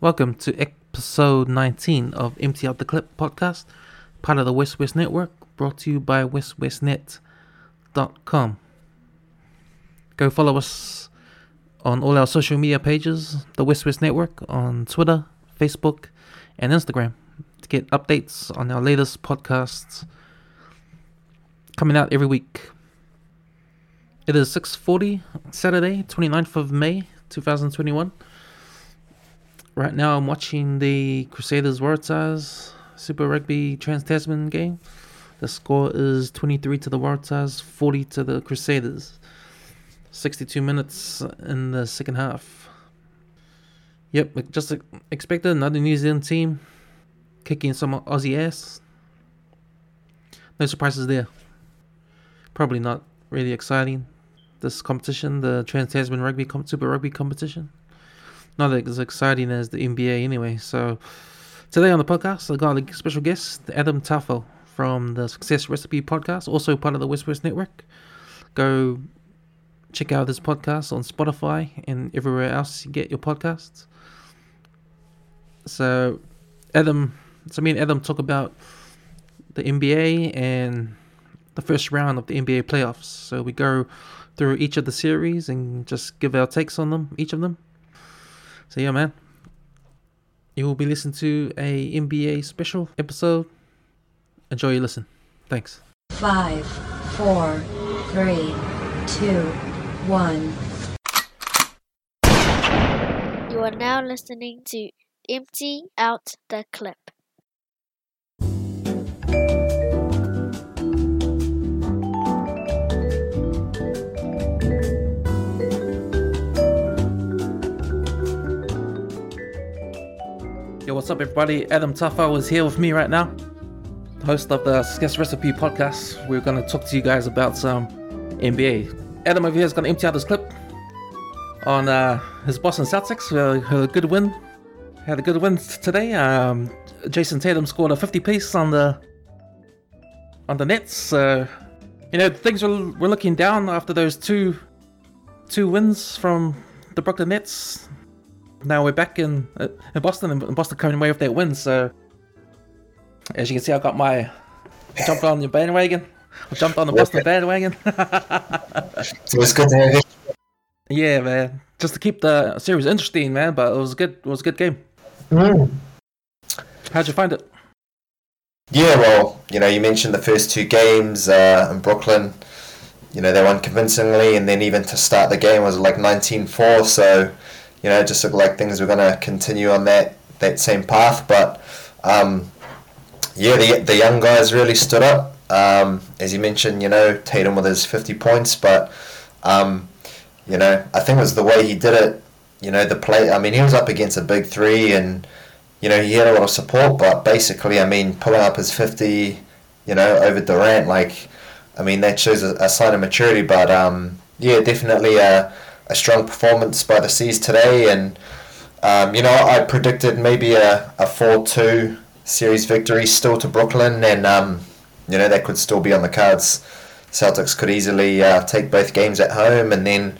Welcome to episode 19 of Empty Out the Clip podcast, part of the WesWes Network, brought to you by westwestnet.com. Go follow us on all our social media pages, the WesWes Network, on Twitter, Facebook, and Instagram to get updates on our latest podcasts coming out every week. It is 6:40 Saturday, 29th of May, 2021. Right now, I'm watching the Crusaders Waratahs Super Rugby Trans Tasman game. The score is 23 to the Waratahs, 40 to the Crusaders. 62 minutes in the second half. Yep, just expected another New Zealand team kicking some Aussie ass. No surprises there. Probably not really exciting. This competition, the Trans Tasman Rugby Super Rugby competition not as exciting as the NBA anyway. So today on the podcast, I got a special guest, Adam Tafau from the Success Recipe podcast, also part of the West Network. Go check out this podcast on Spotify and everywhere else you get your podcasts. So Adam, so me and Adam talk about the NBA and the first round of the NBA playoffs. So we go through each of the series and just give our takes on them, each of them. So yeah, man. You will be listening to a NBA special episode. Enjoy your listen. Thanks. Five, four, three, two, one. You are now listening to Empty Out the Clip. Yo, what's up, everybody? Adam Tafau is here with me right now, host of the Success Recipe podcast. We're going to talk to you guys about some NBA. Adam over here is going to empty out this clip on uh, his Boston Celtics. Uh, had a good win. Had a good win today. Um, Jayson Tatum scored a 50 piece on the on the Nets. Uh, you know, things were, were looking down after those two two wins from the Brooklyn Nets now we're back in uh, in Boston, and Boston coming away with that win. So as you can see, I got my jumped on the bandwagon. I jumped on the Boston bandwagon. so it's good to have you. Yeah, man. Just to keep the series interesting, man. But it was good. It was a good game. Mm. How'd you find it? Yeah, well, you know, you mentioned the first two games uh, in Brooklyn. You know, they won convincingly, and then even to start the game was like 19-4, so you know, just looked like things were going to continue on that, that same path. But um, yeah, the, the young guys really stood up. Um, as you mentioned, you know, Tatum with his 50 points, but, um, you know, I think it was the way he did it. You know, the play, I mean, he was up against a big three and, you know, he had a lot of support, but basically, I mean, pulling up his 50, you know, over Durant, like, I mean, that shows a, a sign of maturity, but, um, yeah, definitely, uh, a strong performance by the Seas today, and um, you know I predicted maybe a, a four two series victory still to Brooklyn, and um, you know that could still be on the cards. Celtics could easily uh, take both games at home, and then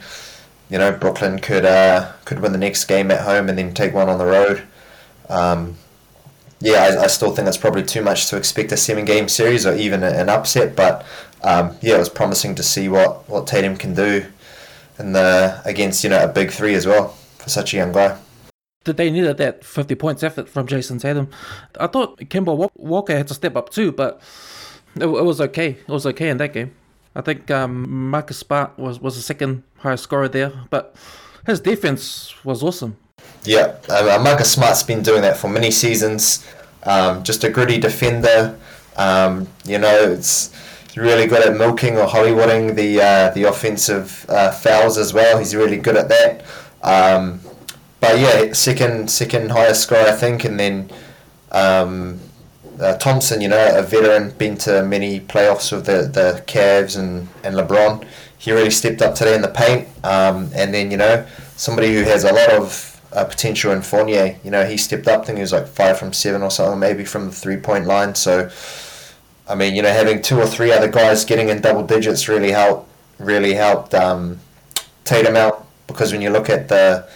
you know Brooklyn could uh, could win the next game at home, and then take one on the road. Um, yeah, I, I, still think that's probably too much to expect a seven game series or even an upset, but um, yeah, it was promising to see what, what Tatum can do and the against you know a big three as well for such a young guy. Did they needed that fifty points effort from Jayson Tatum? I thought Kemba Walker had to step up too, but it, it was okay. It was okay in that game. I think um, Marcus Smart was was the second highest scorer there, but his defense was awesome. Yeah, uh, Marcus Smart's been doing that for many seasons. Um, just a gritty defender. Um, you know, it's really good at milking or Hollywooding the uh, the offensive uh, fouls as well. He's really good at that. Um, but yeah, second second highest score I think, and then um, uh, Thompson, you know, a veteran, been to many playoffs with the the Cavs and and LeBron. He really stepped up today in the paint, um, and then you know somebody who has a lot of uh, potential in Fournier. You know, he stepped up. I think he was like five from seven or something, maybe from the three point line. So I mean, you know, having two or three other guys getting in double digits really helped. Really helped um, Tatum out because when you look at the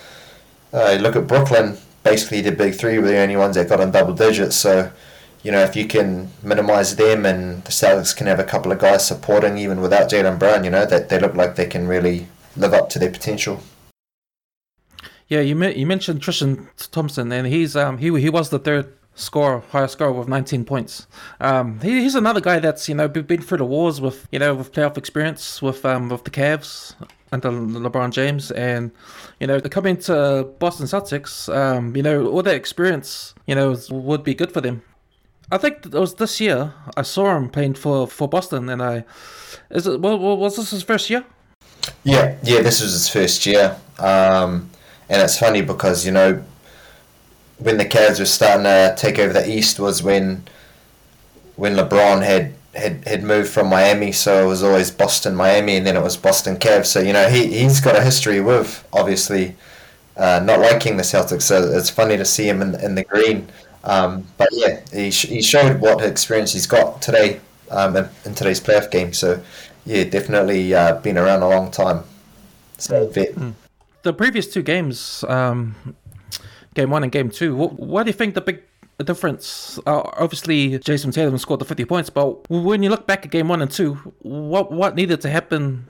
uh, look at Brooklyn, basically the big three were the only ones that got in double digits. So, you know, if you can minimise them and the Celtics can have a couple of guys supporting even without Jaylen Brown, you know, that they look like they can really live up to their potential. Yeah, you you mentioned Tristan Thompson, and he's um he he was the third score, highest score with 19 points. Um, he, he's another guy that's you know been through the wars with you know with playoff experience with um with the Cavs under LeBron James, and you know coming to Boston Celtics, um, you know all that experience you know would be good for them. I think it was this year I saw him playing for for Boston, and I is it well, was this his first year? Yeah, yeah, this was his first year, um, and it's funny because you know when the Cavs were starting to take over the East was when when LeBron had had, had moved from Miami, so it was always Boston, Miami, and then it was Boston Cavs. So you know he he's got a history with obviously uh, not liking the Celtics. So it's funny to see him in in the green. Um, but yeah, he, sh- he showed what experience he's got today um, in, in today's playoff game. So yeah, definitely uh, been around a long time. So vet. Mm. The previous two games, um, game one and game two. What, what do you think the big difference? Uh, obviously, Jayson Tatum scored the 50 points, but when you look back at game one and two, what what needed to happen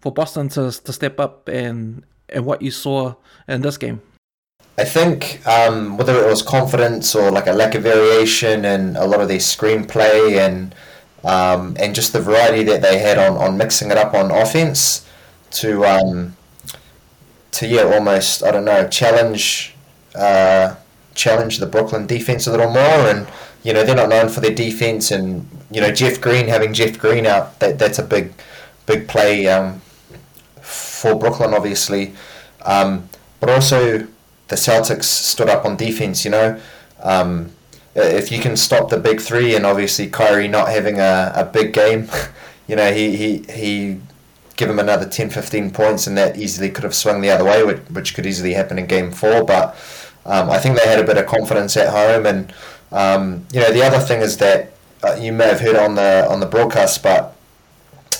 for Boston to, to step up and, and what you saw in this game? I think um, whether it was confidence or like a lack of variation and a lot of their screenplay and um, and just the variety that they had on, on mixing it up on offense to um, to yeah almost I don't know challenge uh, challenge the Brooklyn defense a little more. And you know they're not known for their defense, and you know Jeff Green having Jeff Green out that that's a big big play um, for Brooklyn, obviously. Um, but also the Celtics stood up on defense. You know. Um, if you can stop the big three, and obviously Kyrie not having a, a big game, you know, he, he, he give him another 10, 15 points, and that easily could have swung the other way, which, which could easily happen in game four. But um, I think they had a bit of confidence at home, and um, you know the other thing is that uh, you may have heard on the on the broadcast, but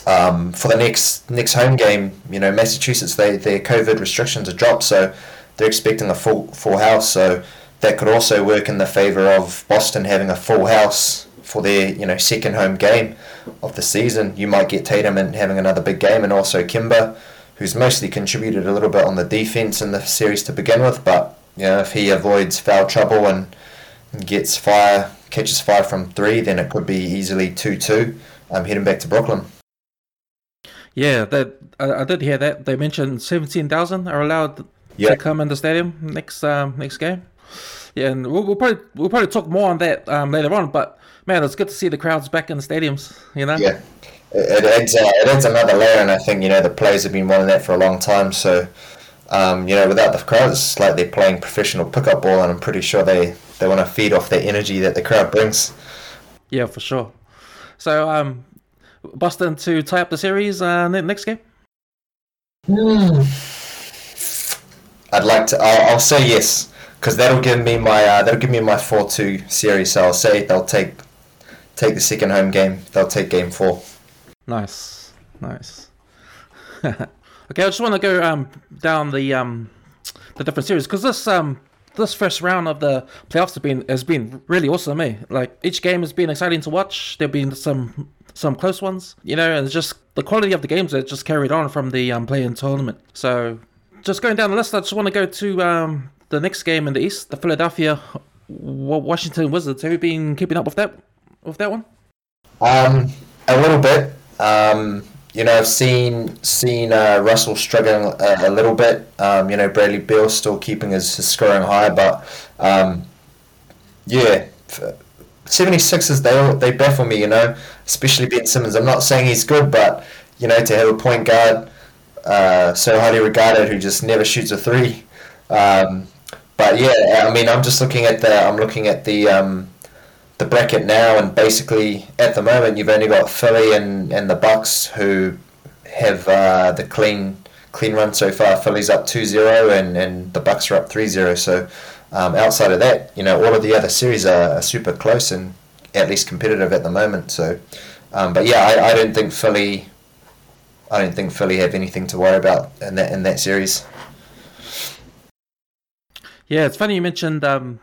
um, for the next next home game, you know Massachusetts, they their COVID restrictions are dropped, so they're expecting a full full house. So that could also work in the favour of Boston having a full house for their you know second home game of the season. You might get Tatum and having another big game, and also Kemba, who's mostly contributed a little bit on the defense in the series to begin with, but you know, if he avoids foul trouble and gets fire, catches fire from three, then it could be easily two-two, um, heading back to Brooklyn. Yeah, that I, I did hear that they mentioned seventeen thousand are allowed yep. to come in the stadium next um, next game. Yeah, and we'll, we'll, probably we'll probably talk more on that um, later on. But man, it's good to see the crowds back in the stadiums. You know. Yeah, it, it adds uh, it adds another layer, and I think you know the players have been wanting that for a long time. So um, you know, without the crowd, it's like they're playing professional pickup ball, and I'm pretty sure they, they want to feed off the energy that the crowd brings. Yeah, for sure. So, um, Boston to tie up the series uh, next game. Hmm. I'd like to. I'll, I'll say yes because that'll give me my uh, that'll give me my four two series. So I'll say they'll take take the second home game. They'll take game four. Nice, nice. Okay, I just want to go um, down the um, the different series because this um, this first round of the playoffs has been has been really awesome. Me, like each game has been exciting to watch. There've been some some close ones, you know, and just the quality of the games that just carried on from the um, play-in tournament. So, just going down the list, I just want to go to um, the next game in the East, the Philadelphia Washington Wizards. Have you been keeping up with that with that one? Um, a little bit. Um, you know, I've seen seen uh, Russell struggling a, a little bit. Um, you know, Bradley Beal still keeping his, his scoring high, but um, yeah, 76ers they they baffle me. You know, especially Ben Simmons. I'm not saying he's good, but you know, to have a point guard uh, so highly regarded who just never shoots a three. Um, but yeah, I mean, I'm just looking at the I'm looking at the um, the bracket now, and basically at the moment you've only got Philly and, and the Bucks who have uh, the clean clean run so far. Philly's up 2-0 and, and the Bucks are up 3-0. So um, outside of that, you know, all of the other series are, are, super close and at least competitive at the moment. So, um, but yeah, I, I don't think Philly. I don't think Philly have anything to worry about in that in that series. Yeah, it's funny you mentioned um,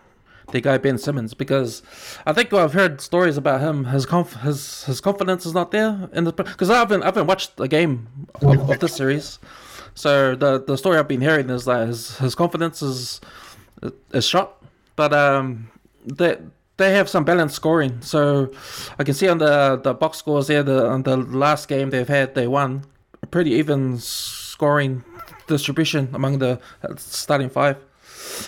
the guy Ben Simmons because I think I've heard stories about him. His conf- his his confidence is not there in the because I haven't I haven't watched the game of, of this series. So the the story I've been hearing is that his his confidence is is shot, but um they they have some balanced scoring. So I can see on the the box scores there the on the last game they've had they won a pretty even scoring distribution among the starting five.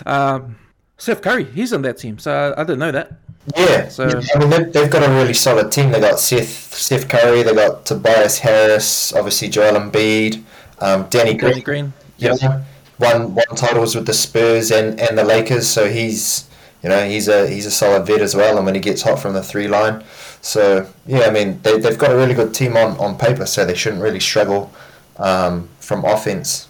Um, Seth Curry, he's on that team, so I, I didn't know that. Yeah, So- I mean they've, they've got a really solid team. They got Seth Seth Curry, they got Tobias Harris, obviously Joel Embiid, um, Danny Danny Green. Green. Yeah, won won titles with the Spurs and, and the Lakers, so he's you know he's a he's a solid vet as well. And when he gets hot from the three line, so yeah, I mean they they've got a really good team on, on paper, so they shouldn't really struggle um, from offense.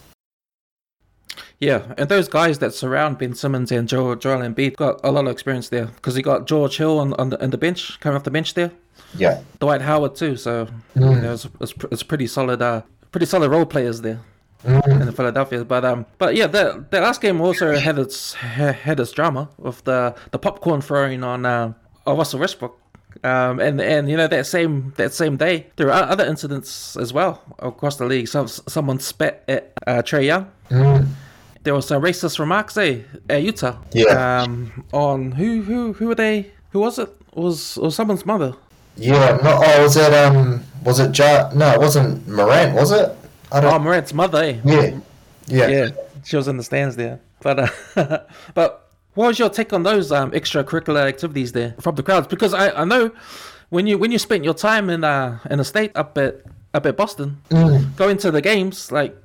Yeah, and those guys that surround Ben Simmons and Joel, Joel Embiid got a lot of experience there because you got George Hill on, on the on the bench coming off the bench there, Yeah, Dwight Howard too. So you know, it's, it's, it's pretty solid, uh, pretty solid role players there in the Philadelphia. But um, but yeah, the the last game also had its had its drama with the the popcorn throwing on uh, on Russell Westbrook. Um, and and you know that same that same day there were other incidents as well across the league. Some someone spat at uh, Trae Young. There was some racist remarks, eh, at Utah. Yeah. Um, on who who who were they? Who was it? Was was someone's mother? yeah. No, oh, was it um was it ja? No, it wasn't Morant, was it? I Oh, don't. Morant's mother. Eh? yeah, yeah, yeah, she was in the stands there. But uh, but what was your take on those um, extracurricular activities there from the crowds? Because I, I know when you when you spent your time in uh in the state up at up at Boston, going to the games, like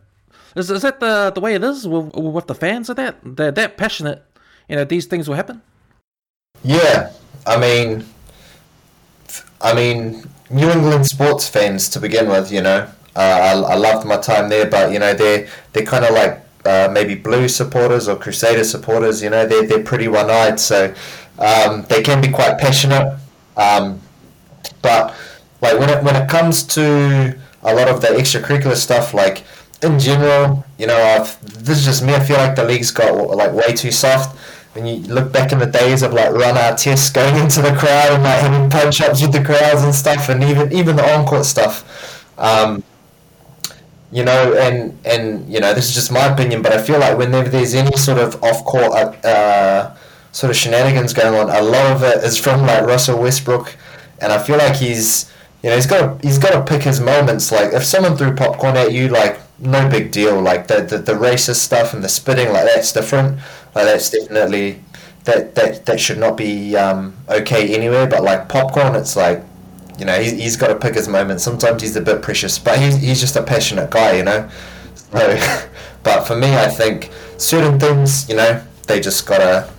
is, is that the the way it is with, with the fans? Are that they're that passionate? You know, these things will happen. Yeah, I mean, I mean, New England sports fans to begin with. You know, uh, I, I loved my time there, but you know, they're they're kind of like uh, maybe Blue supporters or Crusader supporters. You know, they're they're pretty one-eyed, so um, they can be quite passionate. Um, but like when it when it comes to a lot of the extracurricular stuff, like in general, you know, I've, this is just me. I feel like the league's got like way too soft. When you look back in the days of like Ron Artest going into the crowd and like having punch ups with the crowds and stuff, and even even the on court stuff, um, you know, and and you know, this is just my opinion, but I feel like whenever there's any sort of off court uh, sort of shenanigans going on, a lot of it is from like Russell Westbrook, and I feel like he's you know he's got he's got to pick his moments. Like if someone threw popcorn at you, like no big deal. Like the the, the racist stuff and the spitting, like that's different. Like that's definitely that that that should not be um, okay anywhere. But like popcorn, it's like you know he's, he's got to pick his moments. Sometimes he's a bit precious, but he's he's just a passionate guy, you know. So, but for me, I think certain things, you know, they just gotta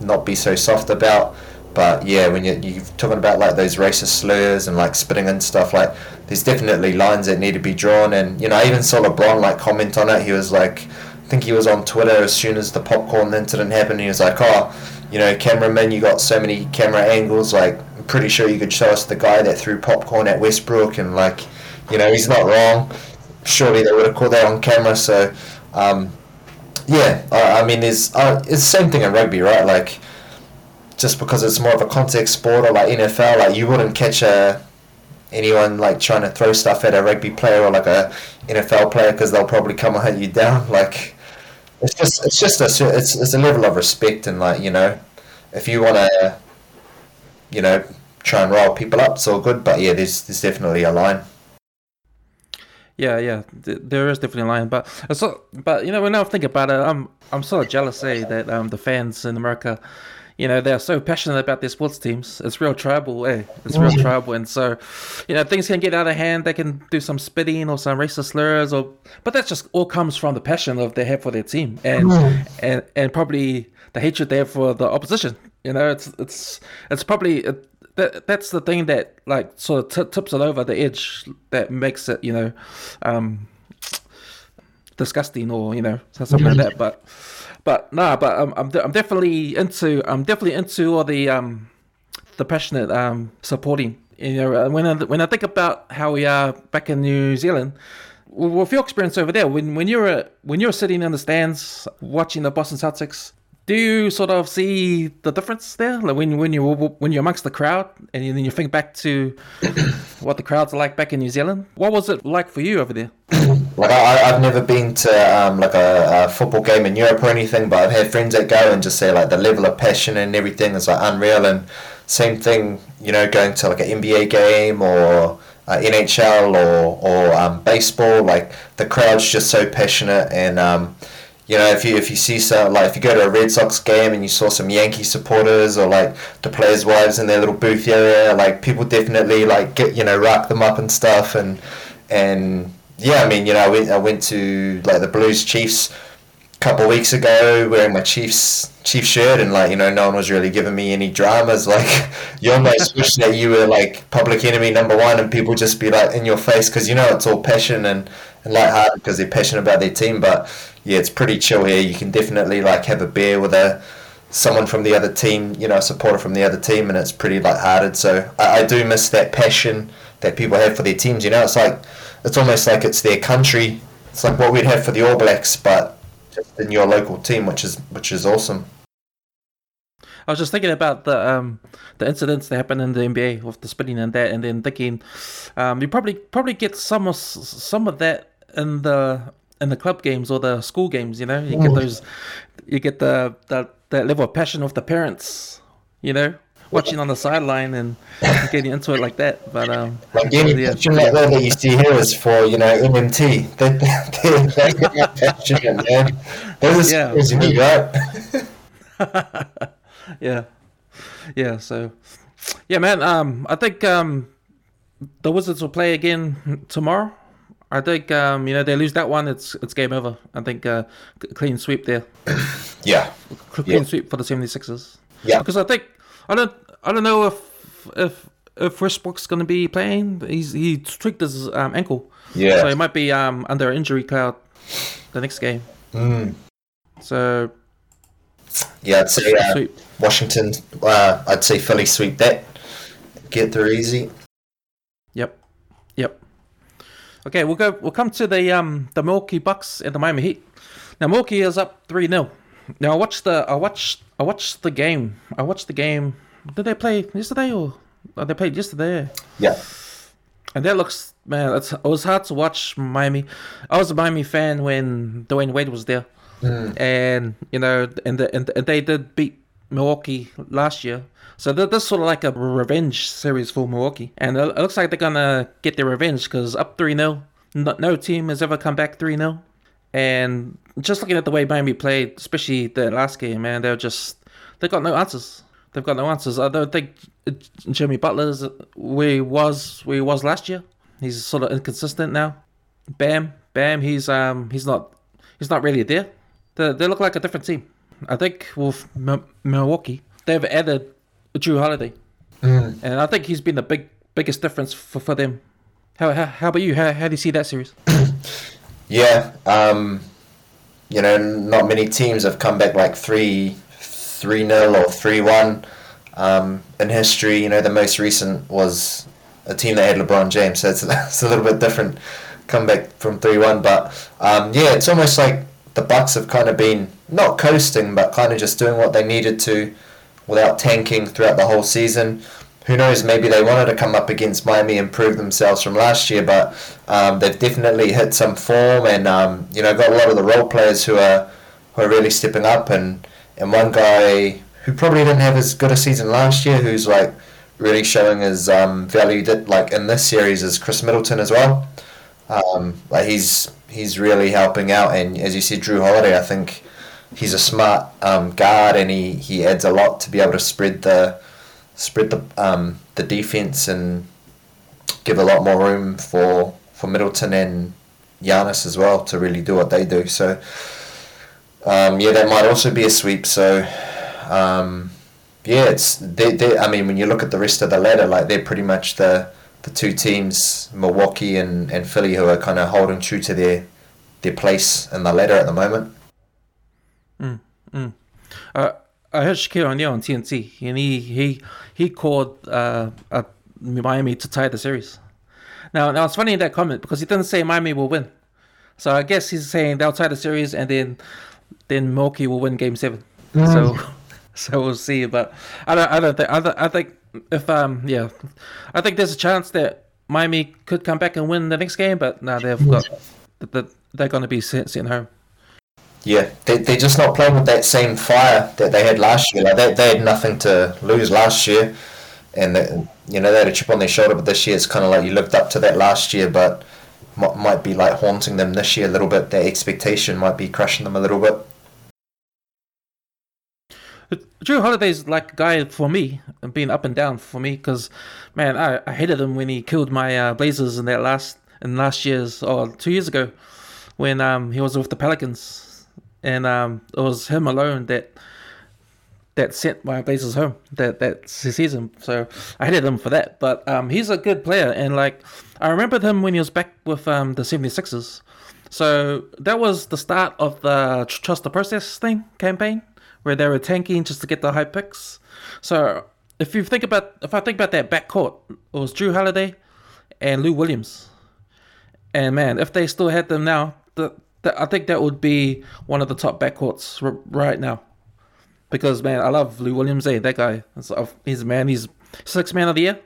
not be so soft about. But yeah, when you you're talking about like those racist slurs and like spitting and stuff, like there's definitely lines that need to be drawn. And you know, I even saw LeBron like comment on it. He was like, I think he was on Twitter as soon as the popcorn incident happened. He was like, oh, you know, cameraman, you got so many camera angles. Like, I'm pretty sure you could show us the guy that threw popcorn at Westbrook, and like, you know, he's not wrong. Surely they would have caught that on camera. So, um, yeah, I, I mean, there's uh, it's the same thing in rugby, right? Like, just because it's more of a contact sport or like NFL, like you wouldn't catch a anyone like trying to throw stuff at a rugby player or like a NFL player because they'll probably come and hunt you down. Like, it's just it's just a it's it's a level of respect and like you know, if you want to, you know, try and rile people up, it's all good. But yeah, there's there's definitely a line. Yeah, yeah, there is definitely a line, but so, but you know, when I think about it, I'm I'm sort of jealous, eh, that um the fans in America, you know, they're so passionate about their sports teams. It's real tribal, eh? It's real tribal, and so, you know, things can get out of hand. They can do some spitting or some racist slurs, or but that just all comes from the passion of they have for their team, and and and probably the hatred they have for the opposition. You know, it's it's it's probably. It, that that's the thing that like sort of t- tips it over the edge that makes it you know um disgusting or you know something like that but but nah but I'm I'm, de- I'm definitely into I'm definitely into all the um the passionate um supporting you know uh, when I, when I think about how we are back in New Zealand with your experience over there when when you're when you're sitting in the stands watching the Boston Celtics do you sort of see the difference there, like when when you when you're amongst the crowd, and then you think back to what the crowds are like back in New Zealand? What was it like for you over there? Like I, I've never been to um, like a, a football game in Europe or anything, but I've had friends that go and just say like the level of passion and everything is like unreal. And same thing, you know, going to like an NBA game or uh, NHL or or um, baseball, like the crowd's just so passionate and. Um, you know, if you if you see some like if you go to a Red Sox game and you saw some Yankee supporters or like the players' wives in their little booth area, like people definitely like get you know rack them up and stuff and and yeah, I mean you know I went I went to like the Blues Chiefs a couple weeks ago wearing my Chiefs Chiefs shirt and like you know no one was really giving me any dramas like you almost wish that you were like public enemy number one and people just be like in your face because you know it's all passion and and lighthearted because they're passionate about their team but yeah, it's pretty chill here. You can definitely like have a beer with a someone from the other team, you know, a supporter from the other team, and it's pretty light-hearted. So I, I do miss that passion that people have for their teams. You know, it's like it's almost like it's their country. It's like what we'd have for the All Blacks, but just in your local team, which is which is awesome. I was just thinking about the um, the incidents that happened in the NBA with the spitting and that, and then thinking um, you probably probably get some of some of that in the in the club games or the school games. You know, you get those, you get the the that level of passion of the parents. You know, watching on the sideline and getting into it like that. But um, like any yeah, that that you see here is for you know MMT. They they, they passionate, man. Those are yeah. you right? yeah, yeah. So, yeah, man. Um, I think um, the Wizards will play again tomorrow. I think um, you know they lose that one, it's it's game over. I think uh, clean sweep there. Yeah, clean yeah. sweep for the 76ers. Yeah, because I think I don't I don't know if if if Westbrook's going to be playing. He's he tweaked his um, ankle. Yeah, so he might be um, under injury cloud the next game. Mm. So yeah, I'd say uh, Washington. Uh, I'd say Philly sweep that. Get through easy. Yep. Yep. Okay, we'll go. We'll come to the um the Milwaukee Bucks and the Miami Heat. Now Milwaukee is up three 0 Now I watched the I watched I watched the game. I watched the game. Did they play yesterday or, or they played yesterday? Yeah. And that looks man. It's, it was hard to watch Miami. I was a Miami fan when Dwyane Wade was there, mm. and you know, and the, and, and they did beat Milwaukee last year. So this is sort of like a revenge series for Milwaukee, and it looks like they're gonna get their revenge because up three 0 no, no team has ever come back three 0 and just looking at the way Miami played, especially the last game, man, they're just they got no answers. They've got no answers. I don't think Jimmy Butler's where he was where he was last year. He's sort of inconsistent now. Bam, Bam, he's um he's not he's not really there. They, they look like a different team. I think with M- Milwaukee, they've added Jrue Holiday, mm. and I think he's been the big biggest difference for, for them. How, how, how about you? How, how do you see that series? yeah, um, you know, not many teams have come back like three three nil or three one um, in history. You know, the most recent was a team that had LeBron James, so it's, it's a little bit different comeback from three one. But um, yeah, it's almost like the Bucks have kind of been not coasting, but kind of just doing what they needed to without tanking throughout the whole season. Who knows? Maybe they wanted to come up against Miami and prove themselves from last year, but um, they've definitely hit some form, and um, you know, got a lot of the role players who are who are really stepping up, and and one guy who probably didn't have as good a season last year, who's like really showing his um, value that like in this series is Khris Middleton as well. Um, like he's he's really helping out, and as you said, Jrue Holiday, I think he's a smart um, guard, and he, he adds a lot to be able to spread the spread the um, the defense and give a lot more room for for Middleton and Giannis as well to really do what they do. So um, yeah, that might also be a sweep. So um, yeah, it's they, they, I mean, when you look at the rest of the ladder, like they're pretty much the the two teams, Milwaukee and, and Philly, who are kind of holding true to their their place in the ladder at the moment. Mm, mm. Uh, I heard Shaquille O'Neal on TNT, and he he he called uh, uh, Miami to tie the series. Now, now it's funny in that comment because he didn't say Miami will win, so I guess he's saying they'll tie the series and then then Milwaukee will win Game Seven. So, so we'll see. But I don't. I don't think. I, th- I think if um yeah, I think there's a chance that Miami could come back and win the next game. But now they've got that they're going to be sent, sent home. Yeah, they, they're just not playing with that same fire that they had last year. Like they, they had nothing to lose last year, and they, you know they had a chip on their shoulder. But this year it's kind of like you looked up to that last year, but might, might be like haunting them this year a little bit. Their expectation might be crushing them a little bit. Jrue Holiday's like a guy for me, being up and down for me, because man, I, I hated him when he killed my uh, Blazers in that last in last year's or two years ago, when um he was with the Pelicans, and um it was him alone that that sent my Blazers home that that season. So I hated him for that, but um he's a good player, and like I remembered him when he was back with um the 76ers. So that was the start of the trust the process thing campaign where they were tanking just to get the high picks. So if you think about if I think about that backcourt, it was Jrue Holiday and Lou Williams. And man, if they still had them now, the, the, I think that would be one of the top backcourts r- right now. Because man, I love Lou Williams. Hey, that guy, he's a man. He's six man of the year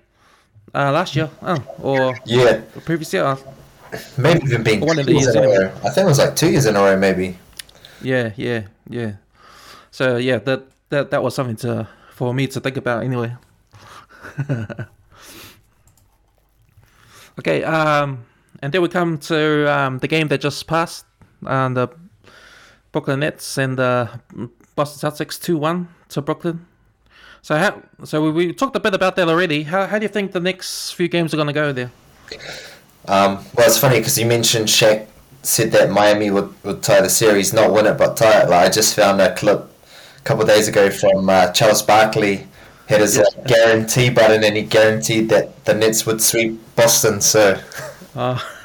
uh, last year, oh, or yeah, previous year. Uh, maybe even being one of the years. Anyway. I think it was like two years in a row, maybe. Yeah, yeah, yeah. So yeah, that that that was something to for me to think about anyway. okay, um, and then we come to um, the game that just passed, uh, the Brooklyn Nets and the Boston Celtics two one to Brooklyn. So how, so we, we, talked a bit about that already. How how do you think the next few games are going to go there? Um, well, it's funny because you mentioned Shaq said that Miami would, would tie the series, not win it, but tie it. Like I just found a clip couple of days ago from uh, Charles Barkley had his uh, guarantee button and he guaranteed that the Nets would sweep Boston. So, oh.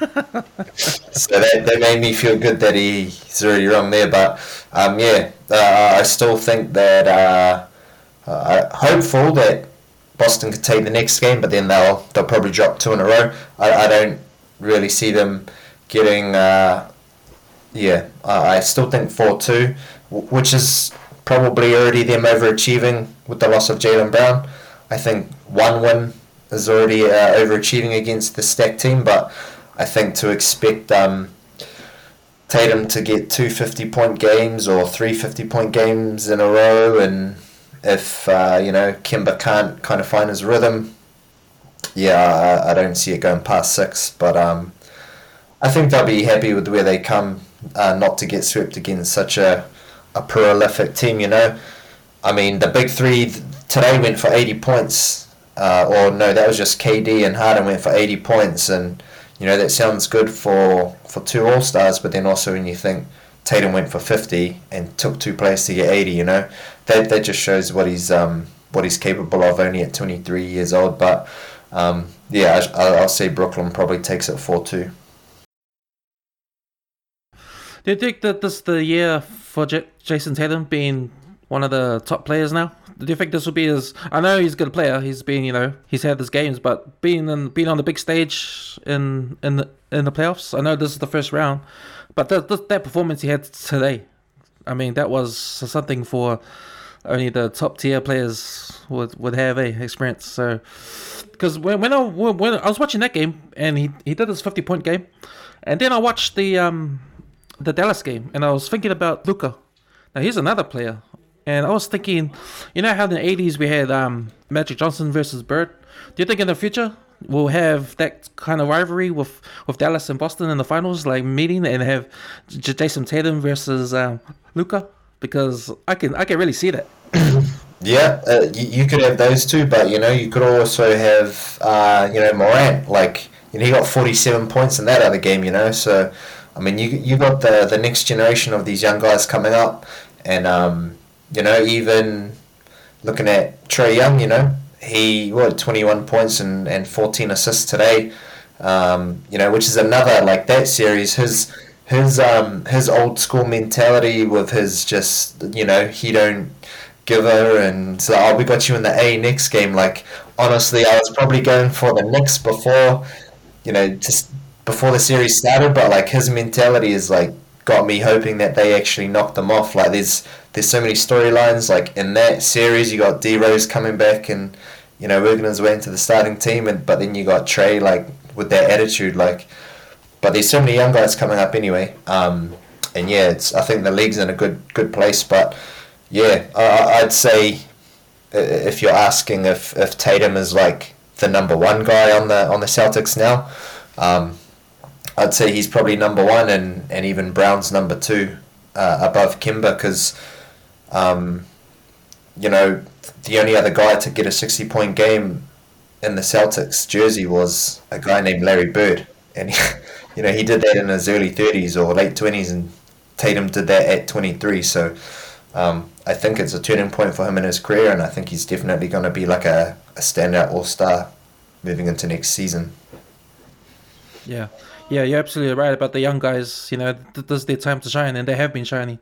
so that, that made me feel good that he, he's already wrong there. But um, yeah, uh, I still think that uh, uh, hopeful that Boston could take the next game, but then they'll they'll probably drop two in a row. I, I don't really see them getting. Uh, yeah, I still think four two, which is probably already them overachieving with the loss of Jaylen Brown. I think one win is already uh, overachieving against the stack team, but I think to expect um, Tatum to get two 50 point games or three 50 point games in a row, and if uh, you know Kemba can't kind of find his rhythm, yeah, I, I don't see it going past six. But um, I think they'll be happy with where they come, uh, not to get swept against such a a prolific team. You know, I mean, the big three today went for eighty points, uh, or no, that was just KD and Harden went for eighty points, and you know that sounds good for for two All Stars, but then also when you think Tatum went for fifty and took two players to get eighty, you know, that that just shows what he's um what he's capable of only at twenty three years old, but. Um, yeah, I, I'll say Brooklyn probably takes it 4 2. Do you think that this is the year for J- Jayson Tatum being one of the top players now? Do you think this will be his? I know he's a good player. He's been, you know, he's had his games, but being in, being on the big stage in in the in the playoffs. I know this is the first round, but that that performance he had today, I mean, that was something for only the top tier players would would have a experience. So, because when when I when I was watching that game and he he did his fifty point game, and then I watched the um the Dallas game, and I was thinking about Luka. Now he's another player, and I was thinking, you know how in the '80s we had um, Magic Johnson versus Bird. Do you think in the future we'll have that kind of rivalry with, with Dallas and Boston in the finals, like meeting and have J- Jayson Tatum versus um, Luka? Because I can I can really see that. Yeah, uh, you, you, could have those two, but you know you could also have uh, you know Morant. Like you know he got forty seven points in that other game. You know, so I mean, you you got the the next generation of these young guys coming up, and um, you know, even looking at Trae Young, you know, he what twenty one points and, and fourteen assists today, um, you know, which is another like that series. His his um his old school mentality with his just you know he don't giver and so oh we got you in the A next game. Like honestly, I was probably going for the Knicks before, you know, just before the series started, but like his mentality is like got me hoping that they actually knocked them off. Like there's there's so many storylines. Like in that series, you got D Rose coming back and you know working his way into the starting team, and but then you got Trae like with that attitude. Like, but there's so many young guys coming up anyway. Um, and yeah, it's I think the league's in a good good place. But yeah, I, I'd say if you're asking if, if Tatum is like the number one guy on the on the Celtics now, um, I'd say he's probably number one, and, and even Brown's number two uh, above Kemba because, um, you know, the only other guy to get a sixty point game in the Celtics jersey was a guy named Larry Bird, and he, you know he did that in his early thirties or late twenties, and Tatum did that at twenty three. So. Um, I think it's a turning point for him in his career, and I think he's definitely going to be like a, a standout all star moving into next season. Yeah, yeah, you're absolutely right about the young guys. You know, th- this is their time to shine, and they have been shining.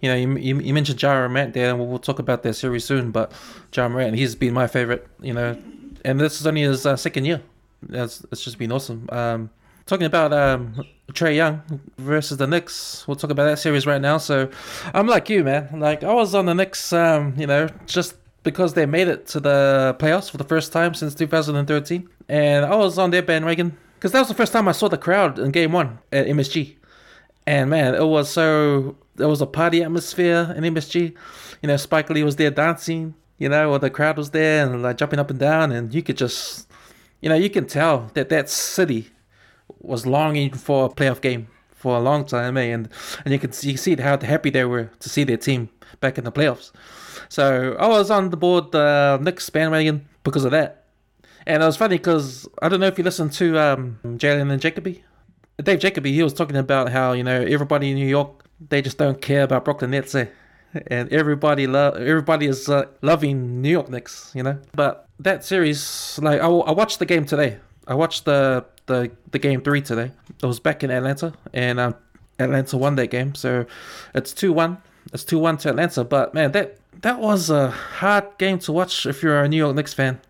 You know, you, you, you mentioned Ja Morant there, and we'll, we'll talk about that series soon. But Ja Morant, he's been my favorite. You know, and this is only his uh, second year. It's, it's just been awesome. Um, talking about um, Trae Young versus the Knicks, we'll talk about that series right now. So, I'm like you, man. Like I was on the Knicks, um, you know, just because they made it to the playoffs for the first time since 2013, and I was on their bandwagon because that was the first time I saw the crowd in Game One at MSG, and man, it was so there was a party atmosphere in MSG. You know, Spike Lee was there dancing. You know, or the crowd was there and like jumping up and down, and you could just, you know, you can tell that that city was longing for a playoff game for a long time, eh? and and you can see, you see how happy they were to see their team back in the playoffs. So I was on the board the uh, Knicks bandwagon because of that. And it was funny because I don't know if you listened to um, Jalen and Jacoby. Dave Jacoby, he was talking about how, you know, everybody in New York, they just don't care about Brooklyn Nets. Eh? And everybody love everybody is uh, loving New York Knicks, you know. But that series, like I, I watched the game today. I watched the the the game three today. It was back in Atlanta, and um, Atlanta won that game. So it's two one. It's two one to Atlanta. But man, that that was a hard game to watch if you're a New York Knicks fan.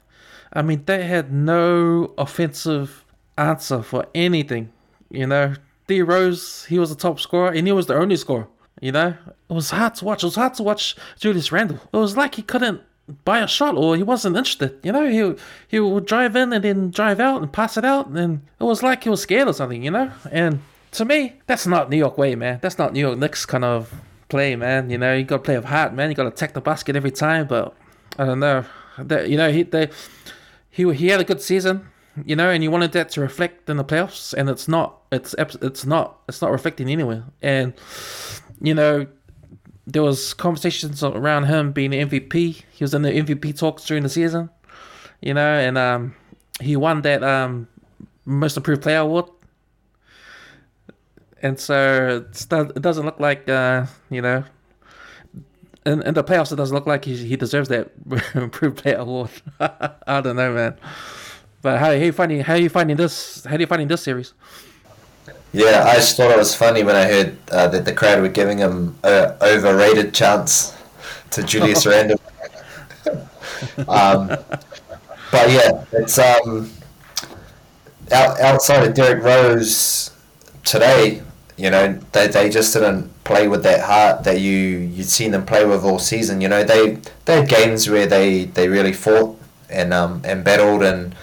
I mean, they had no offensive answer for anything. You know, D Rose, he was the top scorer, and he was the only scorer. You know, it was hard to watch. It was hard to watch Julius Randle. It was like he couldn't buy a shot or he wasn't interested. You know, he he would drive in and then drive out and pass it out, and it was like he was scared or something. You know, and to me, that's not New York way, man. That's not New York Knicks kind of play, man. You know, you got to play with heart, man. You got to attack the basket every time. But I don't know. That you know, he they he he had a good season. You know, and you wanted that to reflect in the playoffs, and it's not. It's it's not. It's not reflecting anywhere. And you know, there was conversations around him being MVP. He was in the MVP talks during the season. You know, and um, he won that um most improved player award and so it doesn't look like uh, you know. In, in the playoffs, it doesn't look like he, he deserves that improved player award. I don't know, man. But how, how are you finding how are you finding this? How are you finding this series? Yeah, I just thought it was funny when I heard uh, that the crowd were giving him a overrated chance to Julius Randle. um, but yeah, it's um, out, outside of Derrick Rose today you know, they, they just didn't play with that heart that you you'd seen them play with all season. You know, they they had games where they, they really fought and um and battled and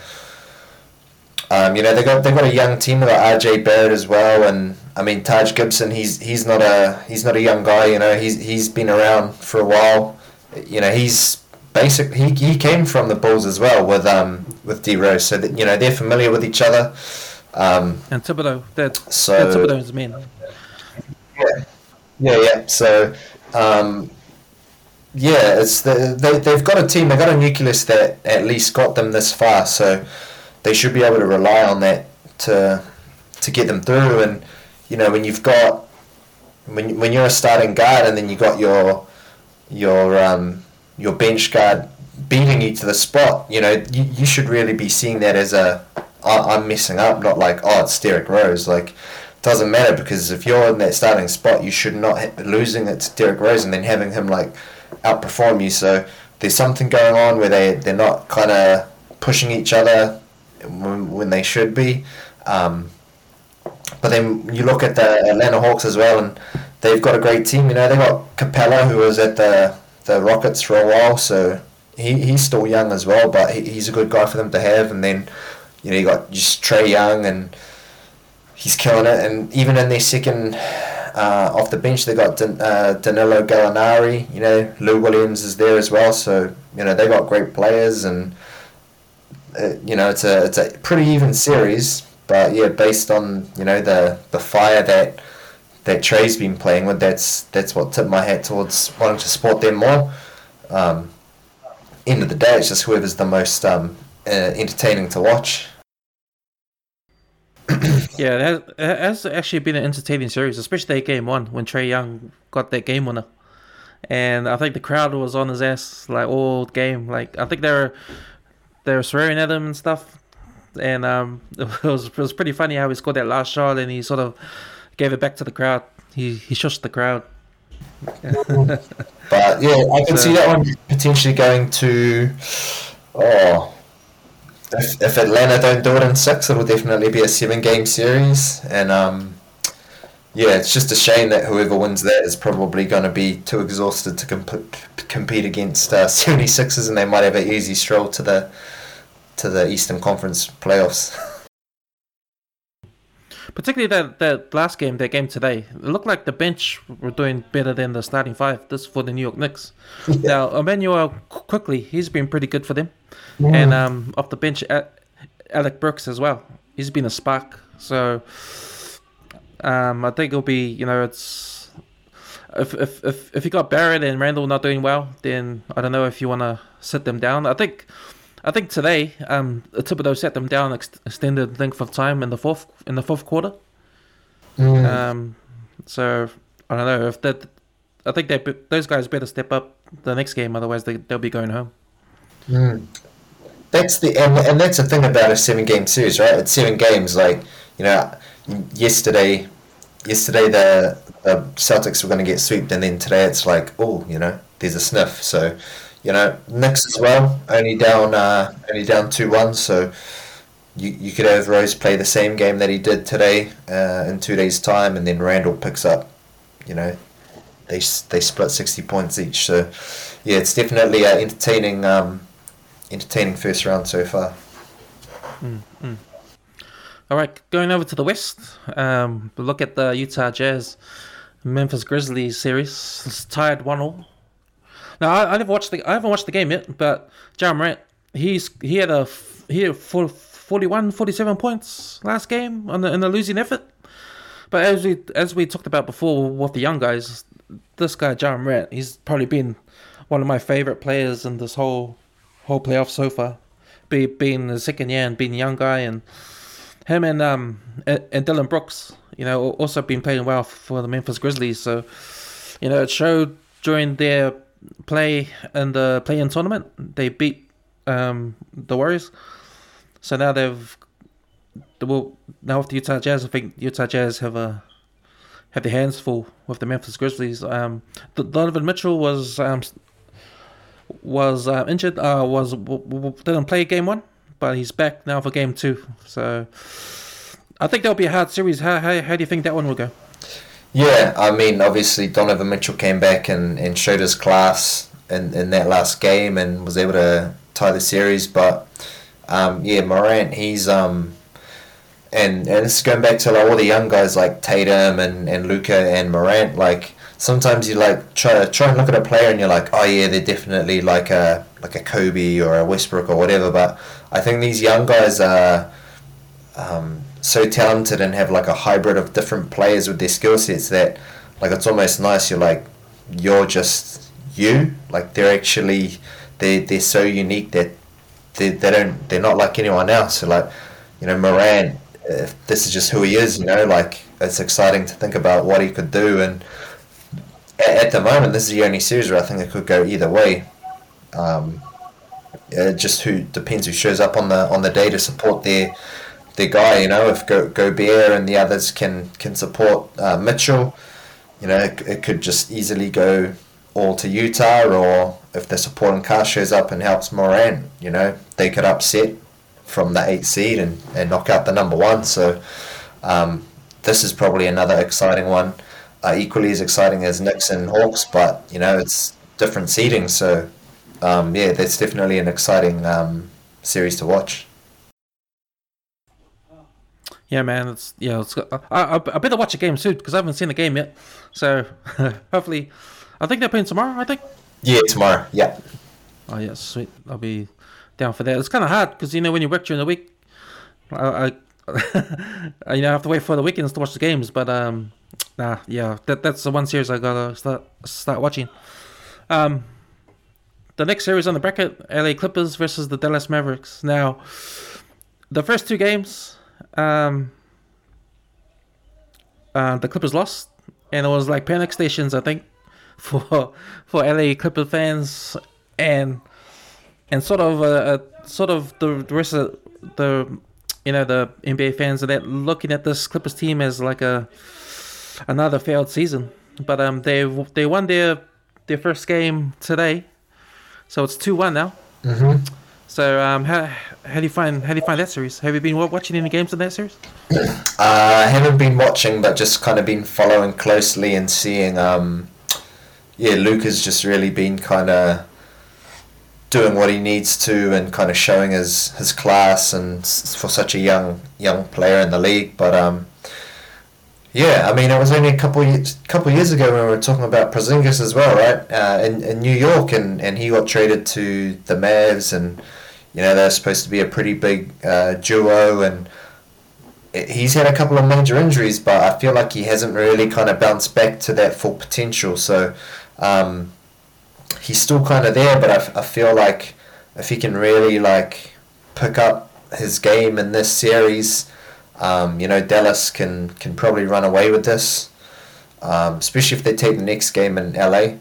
um, you know they got they got a young team with RJ Barrett as well and I mean Taj Gibson he's he's not a he's not a young guy you know. He's he's been around for a while. You know he's basic he, he came from the Bulls as well with um with D Rose. So that you know they're familiar with each other um, and Thibodeau, that so that Thibodeau's man. Yeah, yeah, yeah. So, um, yeah, it's the, they they've got a team, they've got a nucleus that at least got them this far. So, they should be able to rely on that to to get them through. And you know, when you've got when when you're a starting guard and then you got your your um, your bench guard beating you to the spot, you know, you, you should really be seeing that as a I, am messing up, not like, oh, it's Derrick Rose. Like, doesn't matter because if you're in that starting spot, you should not ha- losing it to Derrick Rose and then having him like outperform you. So there's something going on where they they're not kind of pushing each other when, when they should be. Um, but then you look at the Atlanta Hawks as well, and they've got a great team. You know, they got Capela, who was at the the Rockets for a while, so he, he's still young as well, but he, he's a good guy for them to have. And then, you know, you got just Trae Young, and he's killing it. And even in their second uh, off the bench, they got Dan, uh, Danilo Gallinari. You know, Lou Williams is there as well. So you know they got great players, and uh, you know it's a it's a pretty even series. But yeah, based on you know the the fire that that Trae's been playing with, that's that's what tipped my hat towards wanting to support them more. Um, end of the day, it's just whoever's the most um, uh, entertaining to watch. yeah, it has, actually been an entertaining series, especially that game one when Trae Young got that game winner. And I think the crowd was on his ass like all game. Like I think they were they were swearing at him and stuff. And um, it was it was pretty funny how he scored that last shot and he sort of gave it back to the crowd. He he shushed the crowd. but yeah, I can so, see that one potentially going to. Oh, if, if Atlanta don't do it in six, it'll definitely be a seven game series. And um, yeah, it's just a shame that whoever wins that is probably going to be too exhausted to comp- compete against uh, 76ers and they might have an easy stroll to the to the Eastern Conference playoffs. Particularly that, that last game, that game today, it looked like the bench were doing better than the starting five. This for the New York Knicks. Yeah. Now, Immanuel Quickley, he's been pretty good for them. Yeah. And um, off the bench, Alec Burks as well. He's been a spark. So um, I think it'll be, you know, it's. If, if, if, if you got Barrett and Randle not doing well, then I don't know if you want to sit them down. I think I think today, um, Thibodeau set them down ex- extended length of time in the fourth in the fourth quarter. Mm. Um, so I don't know if that. I think they those guys better step up the next game, otherwise they they'll be going home. Mm. That's the and, and that's the thing about a seven game series, right? It's seven games. Like you know, yesterday, yesterday the, the Celtics were going to get swept, and then today it's like, oh, you know, there's a sniff. So you know, Knicks as well, only down uh, only down two one. So you you could have Rose play the same game that he did today uh, in two days' time, and then Randle picks up. You know, they they split sixty points each. So yeah, it's definitely an entertaining um, entertaining first round so far. Mm-hmm. All right, going over to the West, um, look at the Utah Jazz, Memphis Grizzlies series. It's tied one all. Now I, I never watched the I haven't watched the game yet, but Ja Morant he's he had a he had 41, 47 points last game on the in the losing effort. But as we as we talked about before with the young guys, this guy Ja Morant, he's probably been one of my favorite players in this whole whole playoff so far. Be being the second year and being a young guy and him and um and, Dillon Brooks, you know, also been playing well for the Memphis Grizzlies. So, you know, it showed during their play in the play-in tournament. They beat um, the Warriors, so now they've well now with the Utah Jazz. I think Utah Jazz have a have their hands full with the Memphis Grizzlies. Um, Donovan Mitchell was um, was uh, injured. Uh, was didn't play game one, but he's back now for game two. So I think that'll be a hard series. How how, how do you think that one will go? Yeah, I mean, obviously Donovan Mitchell came back and, and showed his class in, in that last game and was able to tie the series. But um, yeah, Morant, he's um, and and it's going back to like all the young guys like Tatum and and Luka and Morant. Like sometimes you like try try and look at a player and you're like, oh yeah, they're definitely like a like a Kobe or a Westbrook or whatever. But I think these young guys are. Um, so talented and have like a hybrid of different players with their skill sets that like it's almost nice you're like you're just you. Like they're actually they they're so unique that they, they don't they're not like anyone else. So like you know Morant if this is just who he is you know like it's exciting to think about what he could do. And at, at the moment this is the only series where I think it could go either way. Um, it just who depends who shows up on the on the day to support their their guy. You know, if Go- Gobert and the others can can support uh, Mitchell, you know, it, it, could just easily go all to Utah. Or if the supporting cast shows up and helps Moran, you know, they could upset from the eight seed and, and knock out the number one. So, um, this is probably another exciting one, uh, equally as exciting as Knicks and Hawks, but you know it's different seeding, so um, yeah, that's definitely an exciting um, series to watch. Yeah, man. It's yeah. It's, I, I, I better watch a game soon because I haven't seen the game yet. So hopefully, I think they're playing tomorrow. I think. Yeah, tomorrow. Yeah. Oh yeah, sweet. I'll be down for that. It's kind of hard because you know when you work during the week, I, I you know I have to wait for the weekends to watch the games. But um, nah, yeah, that that's the one series I gotta start start watching. Um, the next series on the bracket: LA Clippers versus the Dallas Mavericks. Now, the first two games, um, uh, the Clippers lost, and it was like panic stations, I think, for for LA Clipper fans and and sort of uh, uh, sort of the rest of the you know the NBA fans are that looking at this Clippers team as like a another failed season. But um, they they won their their first game today, so it's two one now. Mm-hmm. So um, how how do you find how do you find that series? Have you been watching any games in that series? Uh, I haven't been watching, but just kind of been following closely and seeing. Um, yeah, Luka has just really been kind of doing what he needs to and kind of showing his, his class and for such a young young player in the league. But um, yeah, I mean, it was only a couple years, couple years ago when we were talking about Porzingis as well, right? Uh, in, in New York, and, and he got traded to the Mavs, and you know they're supposed to be a pretty big uh, duo, and he's had a couple of major injuries, but I feel like he hasn't really kind of bounced back to that full potential. So um, he's still kind of there, but I feel like if he can really like pick up his game in this series, um, you know, Dallas can can probably run away with this, um, especially if they take the next game in LA.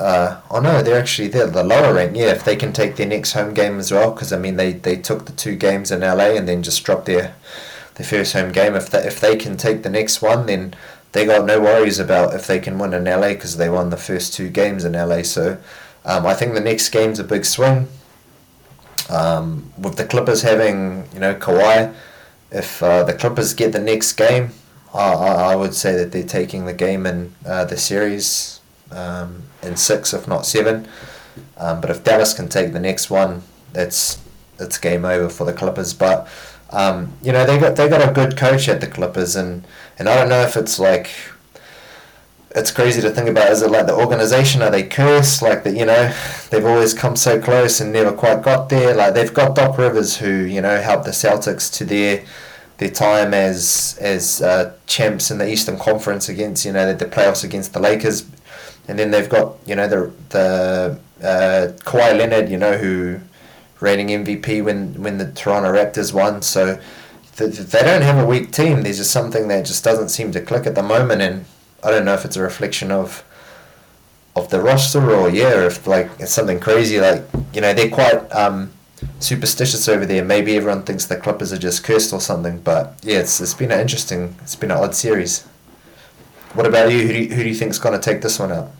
Uh, oh no, they're actually they're the lower rank. Yeah, if they can take their next home game as well, because I mean they, they took the two games in LA and then just dropped their their first home game. If if they can take the next one, then they got no worries about if they can win in LA because they won the first two games in LA. So um, I think the next game's a big swing. Um, with the Clippers having you know Kawhi, if uh, the Clippers get the next game, I, I, I would say that they're taking the game in uh, the series um, in six, if not seven. Um, but if Dallas can take the next one, that's it's game over for the Clippers. But um, you know they got they got a good coach at the Clippers, and and I don't know if it's like it's crazy to think about. Is it like the organization? Are they cursed? Like that, you know, they've always come so close and never quite got there. Like they've got Doc Rivers, who you know helped the Celtics to their their time as as uh, champs in the Eastern Conference against you know the, the playoffs against the Lakers, and then they've got you know the the uh, Kawhi Leonard, you know who reigning MVP when when the Toronto Raptors won. So th- they don't have a weak team. There's just something that just doesn't seem to click at the moment, and I don't know if it's a reflection of of the roster or yeah, if like it's something crazy like you know they're quite um, superstitious over there. Maybe everyone thinks the Clippers are just cursed or something, but yeah, it's it's been an interesting, it's been an odd series. What about you? Who do you, who do you think's going to take this one out?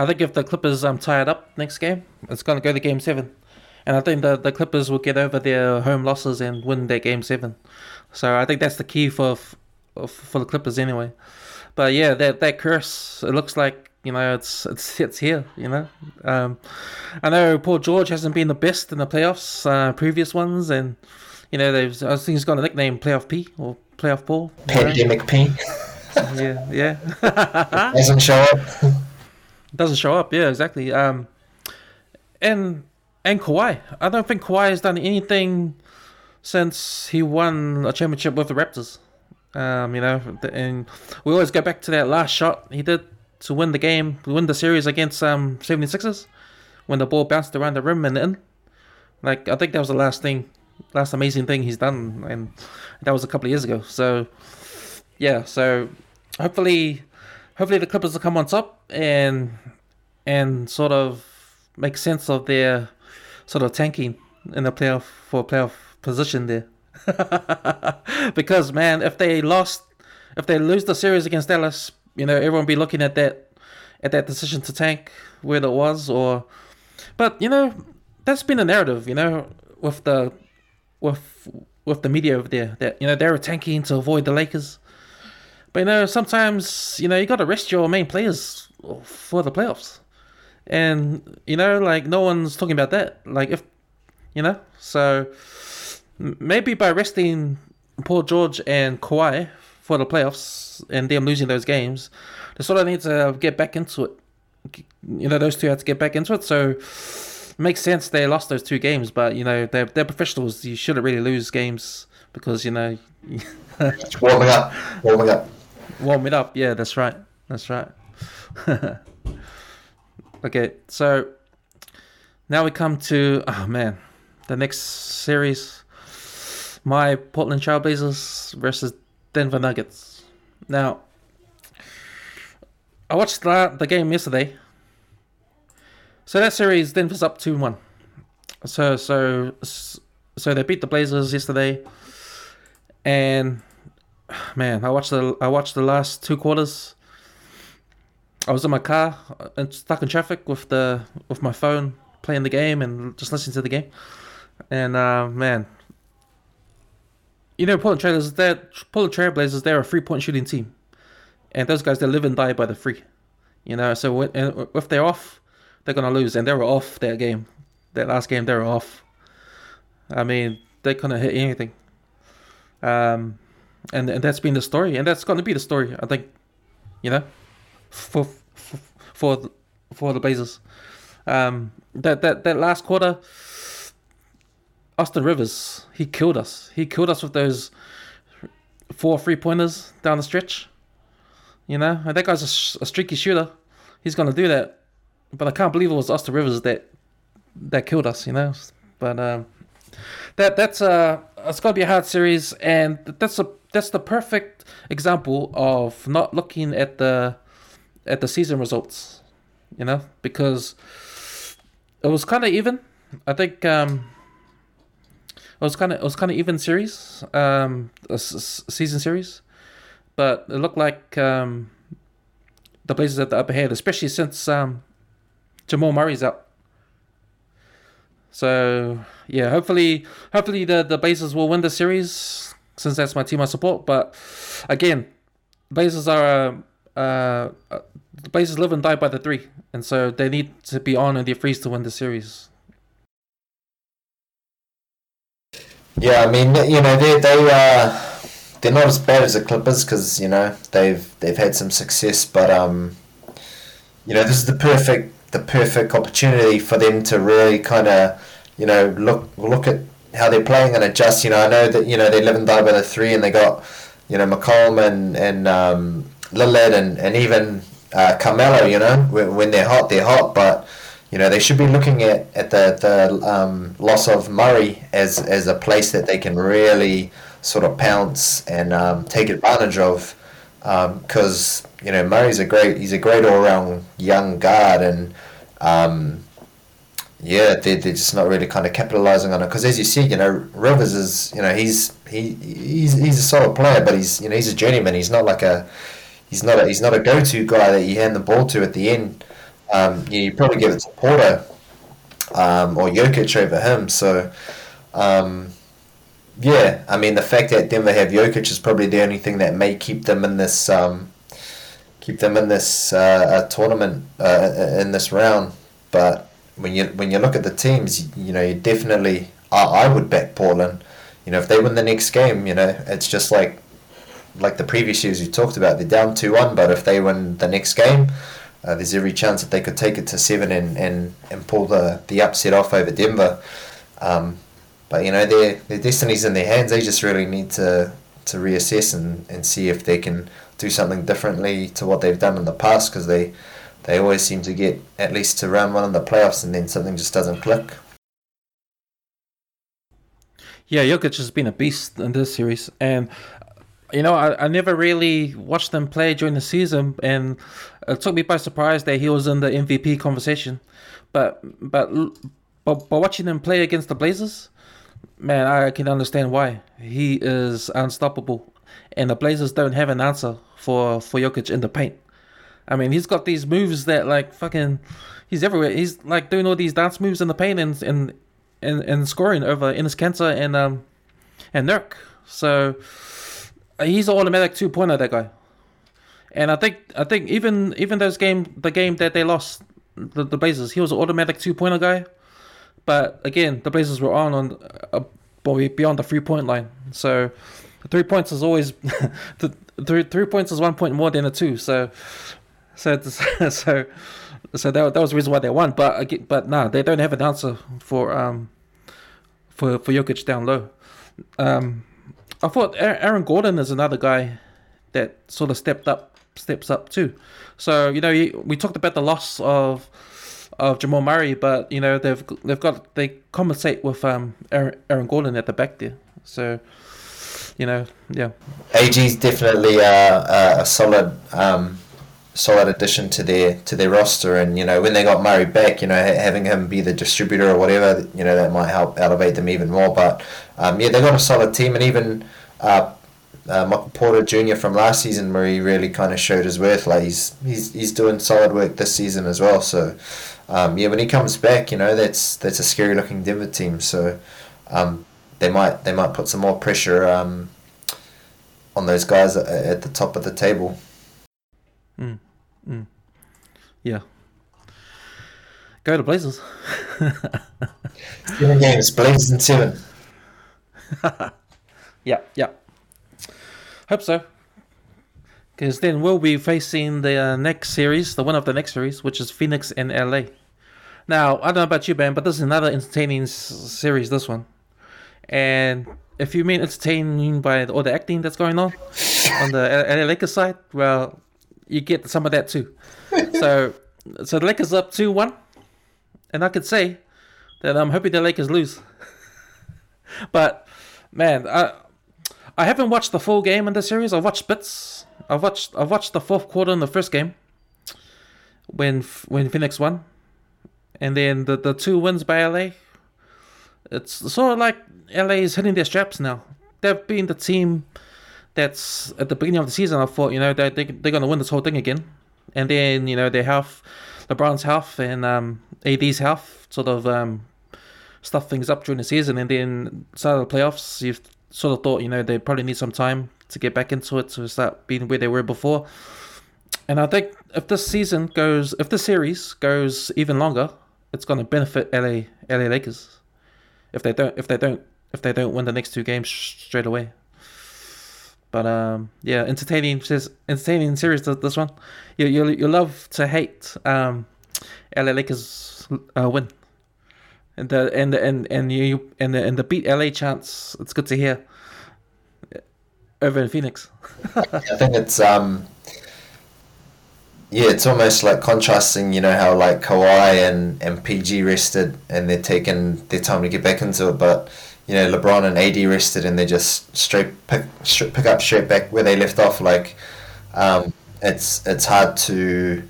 I think if the Clippers um tie it up next game, it's gonna go to game seven, and I think the the Clippers will get over their home losses and win their game seven. So I think that's the key for for the Clippers anyway. But yeah, that that curse it looks like you know it's it's it's here. You know, um, I know Paul George hasn't been the best in the playoffs, uh, previous ones, and you know they've I think he's got a nickname Playoff P or Playoff ball. Pandemic P Yeah, yeah. doesn't show up. doesn't show up. Yeah, exactly. Um, and and Kawhi, I don't think Kawhi has done anything since he won a championship with the Raptors. Um, you know, and we always go back to that last shot he did to win the game, win the series against um 76ers when the ball bounced around the rim and in. Like I think that was the last thing, last amazing thing he's done, and that was a couple of years ago. So yeah, so hopefully, hopefully the Clippers will come on top and and sort of make sense of their sort of tanking in the playoff for playoff position there. because man, if they lost, if they lose the series against Dallas, you know everyone be looking at that at that decision to tank where it was, or but you know that's been a narrative, you know, with the with with the media over there that you know they were tanking to avoid the Lakers. But you know, sometimes you know you got to rest your main players for the playoffs, and you know, like no one's talking about that. Like if you know, so maybe by resting Paul George and Kawhi for the playoffs and them losing those games, they sort of need to get back into it. You know, those two had to get back into it. So makes sense they lost those two games, but you know they're they're professionals. You shouldn't really lose games because you know. It's warming up, warming up. Warm it up. Yeah, that's right. That's right. okay, so now we come to oh man, the next series, my Portland Trailblazers versus Denver Nuggets. Now, I watched the, the game yesterday. So that series, Denver's up two one. So so so they beat the Blazers yesterday, and man, I watched the I watched the last two quarters. I was in my car and stuck in traffic with the with my phone playing the game and just listening to the game. And uh, man, you know, Portland Trailers, they're Portland Trailblazers. They're a three point shooting team, and those guys they live and die by the free. You know, so when, if they're off, they're gonna lose, and they were off that game, that last game. They were off. I mean, they couldn't hit anything. Um, and and that's been the story, and that's going to be the story. I think, you know, for for for, for the Blazers. Um, that that that last quarter, Austin Rivers, he killed us. He killed us with those four three pointers down the stretch. You know, and that guy's a, a streaky shooter. He's going to do that, but I can't believe it was Austin Rivers that that killed us. You know, but um, that that's uh it's to be a hard series, and that's a that's the perfect example of not looking at the at the season results, you know, because it was kind of even. I think um, it was kind of it was kind of even series, um, season series, but it looked like um, the Blazers at the upper hand, especially since um, Jamal Murray's out. So yeah, hopefully, hopefully the the Blazers will win the series since that's my team I support. But again, Blazers are uh, uh, the Blazers live and die by the three, and so they need to be on in their threes to win the series. Yeah, I mean, you know, they they uh, they're not as bad as the Clippers because you know they've they've had some success, but um, you know, this is the perfect the perfect opportunity for them to really kind of you know look look at how they're playing and adjust. You know, I know that you know they live and die by the three, and they got you know McCollum and and um, Lillard and and even uh, Carmelo. You know, when, when they're hot, they're hot, but you know they should be looking at, at the the um, loss of Murray as as a place that they can really sort of pounce and um, take advantage of because um, you know Murray's a great he's a great all round young guard and um, yeah they're, they're just not really kind of capitalizing on it. Because as you see you know Rivers is you know he's he he's, he's a solid player but he's you know he's a journeyman. He's not like a he's not a, he's not a go to guy that you hand the ball to at the end. Um, you probably give it to Porter um, or Jokic over him. So, um, yeah, I mean the fact that Denver have Jokic is probably the only thing that may keep them in this um, keep them in this uh, tournament uh, in this round. But when you when you look at the teams, you, you know, you definitely I, I would back Portland. You know, if they win the next game, you know, it's just like like the previous years we talked about. They're down two one, but if they win the next game, uh, there's every chance that they could take it to seven and, and, and pull the, the upset off over Denver. Um, but you know their their destiny's in their hands. They just really need to to reassess and, and see if they can do something differently to what they've done in the past because they they always seem to get at least to round one in the playoffs and then something just doesn't click. Yeah, Jokic has been a beast in this series, and you know, I, I never really watched them play during the season, and it took me by surprise that he was in the MVP conversation. But but but, but watching him play against the Blazers, man, I can understand why he is unstoppable, and the Blazers don't have an answer for for Jokic in the paint. I mean, he's got these moves that like fucking, he's everywhere. He's like doing all these dance moves in the paint and and and, and scoring over Enes Kanter and um and Nurk. So he's an automatic two pointer. That guy. And I think I think even even those game the game that they lost the, the Blazers, he was an automatic two pointer guy. But again, the Blazers were on on uh, beyond the three point line. So three points is always the three three points is one point more than a two. So so so so that, that was the reason why they won. But again, but nah, they don't have an answer for um for for Jokic down low. Um, I thought Aaron Gordon is another guy that sort of stepped up steps up too. So you know we talked about the loss of of Jamal Murray, but you know they've they've got they compensate with um Aaron, Aaron Gordon at the back there. So you know, yeah. AG's definitely a, a solid um, solid addition to their to their roster, and you know when they got Murray back, you know having him be the distributor or whatever, you know that might help elevate them even more. But um, yeah, they've got a solid team, and even. Uh, uh, Michael Porter Jr. from last season, where he really kind of showed his worth. Like he's he's he's doing solid work this season as well. So um, yeah, when he comes back, you know that's that's a scary looking Denver team. So um, they might they might put some more pressure um, on those guys at, at, the top of the table. Mm. Mm. Yeah. Go to Blazers. seven games, Blazers and seven. yeah, yeah. Hope so. Because then we'll be facing the uh, next series, the one of the next series, which is Phoenix and LA. Now, I don't know about you, Ben, but this is another entertaining s- series, this one. And if you mean entertaining by all the acting that's going on on the LA Lakers side, well, you get some of that too. so, so the Lakers up 2 1. And I could say that I'm hoping the Lakers lose. but, man, I, I haven't watched the full game in the series. I've watched bits. I've watched I've watched the fourth quarter in the first game when when Phoenix won and then the the two wins by LA. It's sort of like LA is hitting their straps now. They've been the team that's at the beginning of the season. I thought you know they they they're gonna win this whole thing again, and then you know their health, LeBron's health and um, AD's health sort of um, stuff things up during the season, and then start of the playoffs. You've sort of thought you know they probably need some time to get back into it to start being where they were before. And I think if this season goes, if the series goes even longer, it's going to benefit LA LA Lakers if they don't if they don't if they don't win the next two games straight away. But um, yeah, entertaining says entertaining series this one. You you you love to hate um, LA Lakers uh, win, and the and the, and and you and the and the beat LA chance. It's good to hear. Over in Phoenix. I think it's um yeah, it's almost like contrasting, you know, how like Kawhi and, and PG rested and they're taking their time to get back into it, but you know, LeBron and AD rested and they just straight pick straight, pick up straight back where they left off. Like, um, it's it's hard to,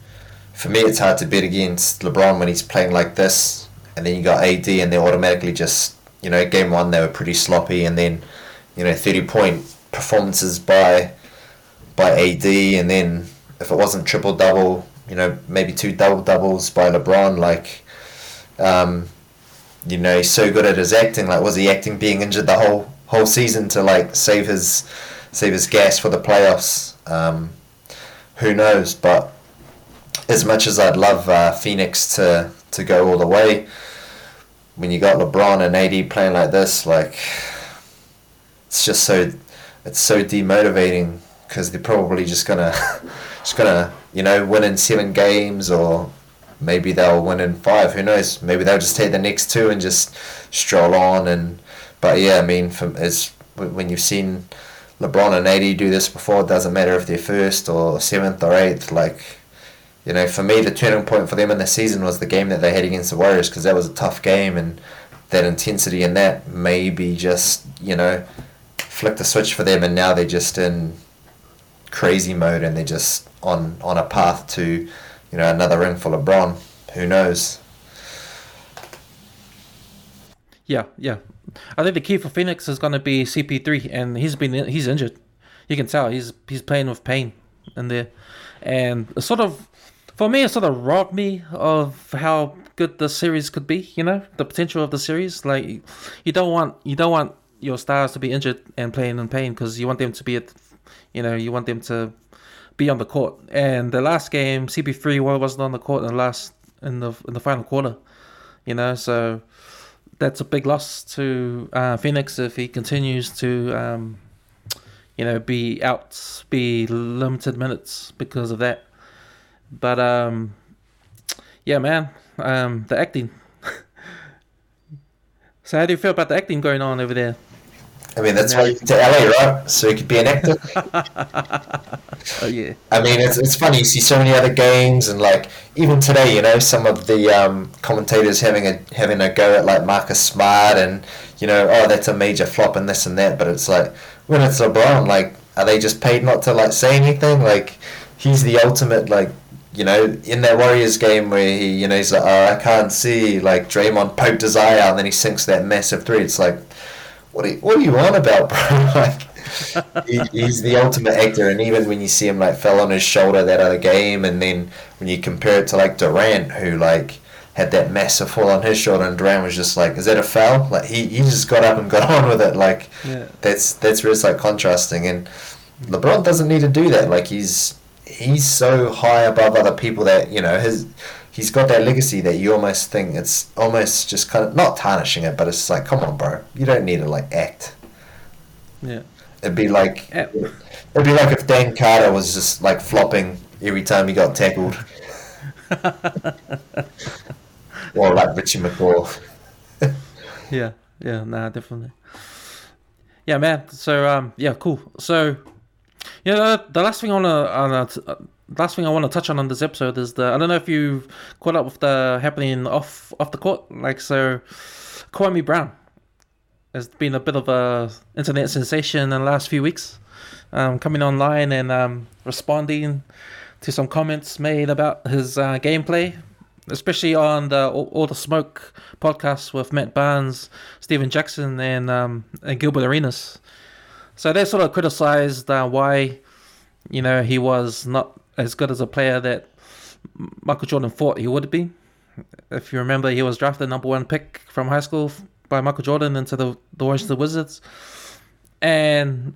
for me, it's hard to bet against LeBron when he's playing like this, and then you got AD and they're automatically just, you know, game one they were pretty sloppy, and then, you know, thirty point performances by, by AD, and then if it wasn't triple double, you know, maybe two double doubles by LeBron, like, um, you know, he's so good at his acting. Like, was he acting being injured the whole whole season to like save his save his gas for the playoffs? Um, who knows? But as much as I'd love uh, Phoenix to to go all the way, when you got LeBron and AD playing like this, like, it's just so it's so demotivating because they're probably just gonna just gonna you know win in seven games or maybe they'll win in five. Who knows? Maybe they'll just take the next two and just stroll on. And but yeah, I mean, from as when you've seen LeBron and AD do this before, it doesn't matter if they're first or seventh or eighth. Like you know, for me, the turning point for them in the season was the game that they had against the Warriors because that was a tough game and that intensity and that maybe just you know flicked the switch for them and now they're just in crazy mode and they're just on on a path to you know another ring for LeBron. Who knows? Yeah, yeah. I think the key for Phoenix is going to be CP3, and he's been he's injured. You can tell he's he's playing with pain in there, and sort of for me, it sort of robbed me of how good the series could be. You know, the potential of the series. Like you don't want you don't want your stars to be injured and playing in pain because you want them to be at, you know, you want them to be on the court. And the last game, CP3 wasn't on the court in the last in the in the final quarter, you know, so that's a big loss to uh, Phoenix if he continues to, um, you know, be out, be limited minutes because of that. But um, yeah, man, um, the acting. so how do you feel about the acting going on over there? I mean, that's why you went to LA, right? So you could be an actor. Oh yeah. I mean, it's, it's funny. You see so many other games, and like even today, you know, some of the um, commentators having a having a go at like Marcus Smart, and you know, oh, that's a major flop and this and that. But it's like when it's LeBron, like, are they just paid not to like say anything? Like, he's the ultimate like. You know, in that Warriors game where he, you know, he's like, oh, I can't see. Like Draymond poked his eye out, and then he sinks that massive three. It's like, what are you, what are you on about, bro? like, he, he's the ultimate actor, and even when you see him like fell on his shoulder that other game, and then when you compare it to like Durant, who like had that massive fall on his shoulder, and Durant was just like, "Is that a foul?" Like he, he just got up and got on with it. Like Yeah. that's that's where it's like contrasting, and LeBron doesn't need to do that. Like he's he's so high above other people that you know his. He's got that legacy that you almost think it's almost just kind of not tarnishing it, but it's like, come on, bro, you don't need to like act. Yeah. It'd be like Yeah. it'd be like if Dan Carter was just like flopping every time he got tackled, or like Richie McCaw. Yeah, yeah, nah, definitely. Yeah, man. So, um, yeah, cool. So, yeah, the, the last thing I wanna, uh, t- uh, last thing I want to touch on on this episode is the I don't know if you've caught up with the happening off off the court, like so, Kwame Brown has been a bit of a internet sensation in the last few weeks, um, coming online and um, responding to some comments made about his uh, gameplay, especially on the all, the smoke podcast with Matt Barnes, Stephen Jackson, and um, and Gilbert Arenas. So they sort of criticized uh, why, you know, he was not as good as a player that Michael Jordan thought he would be. If you remember, he was drafted number one pick from high school by Michael Jordan into the the Washington Wizards, and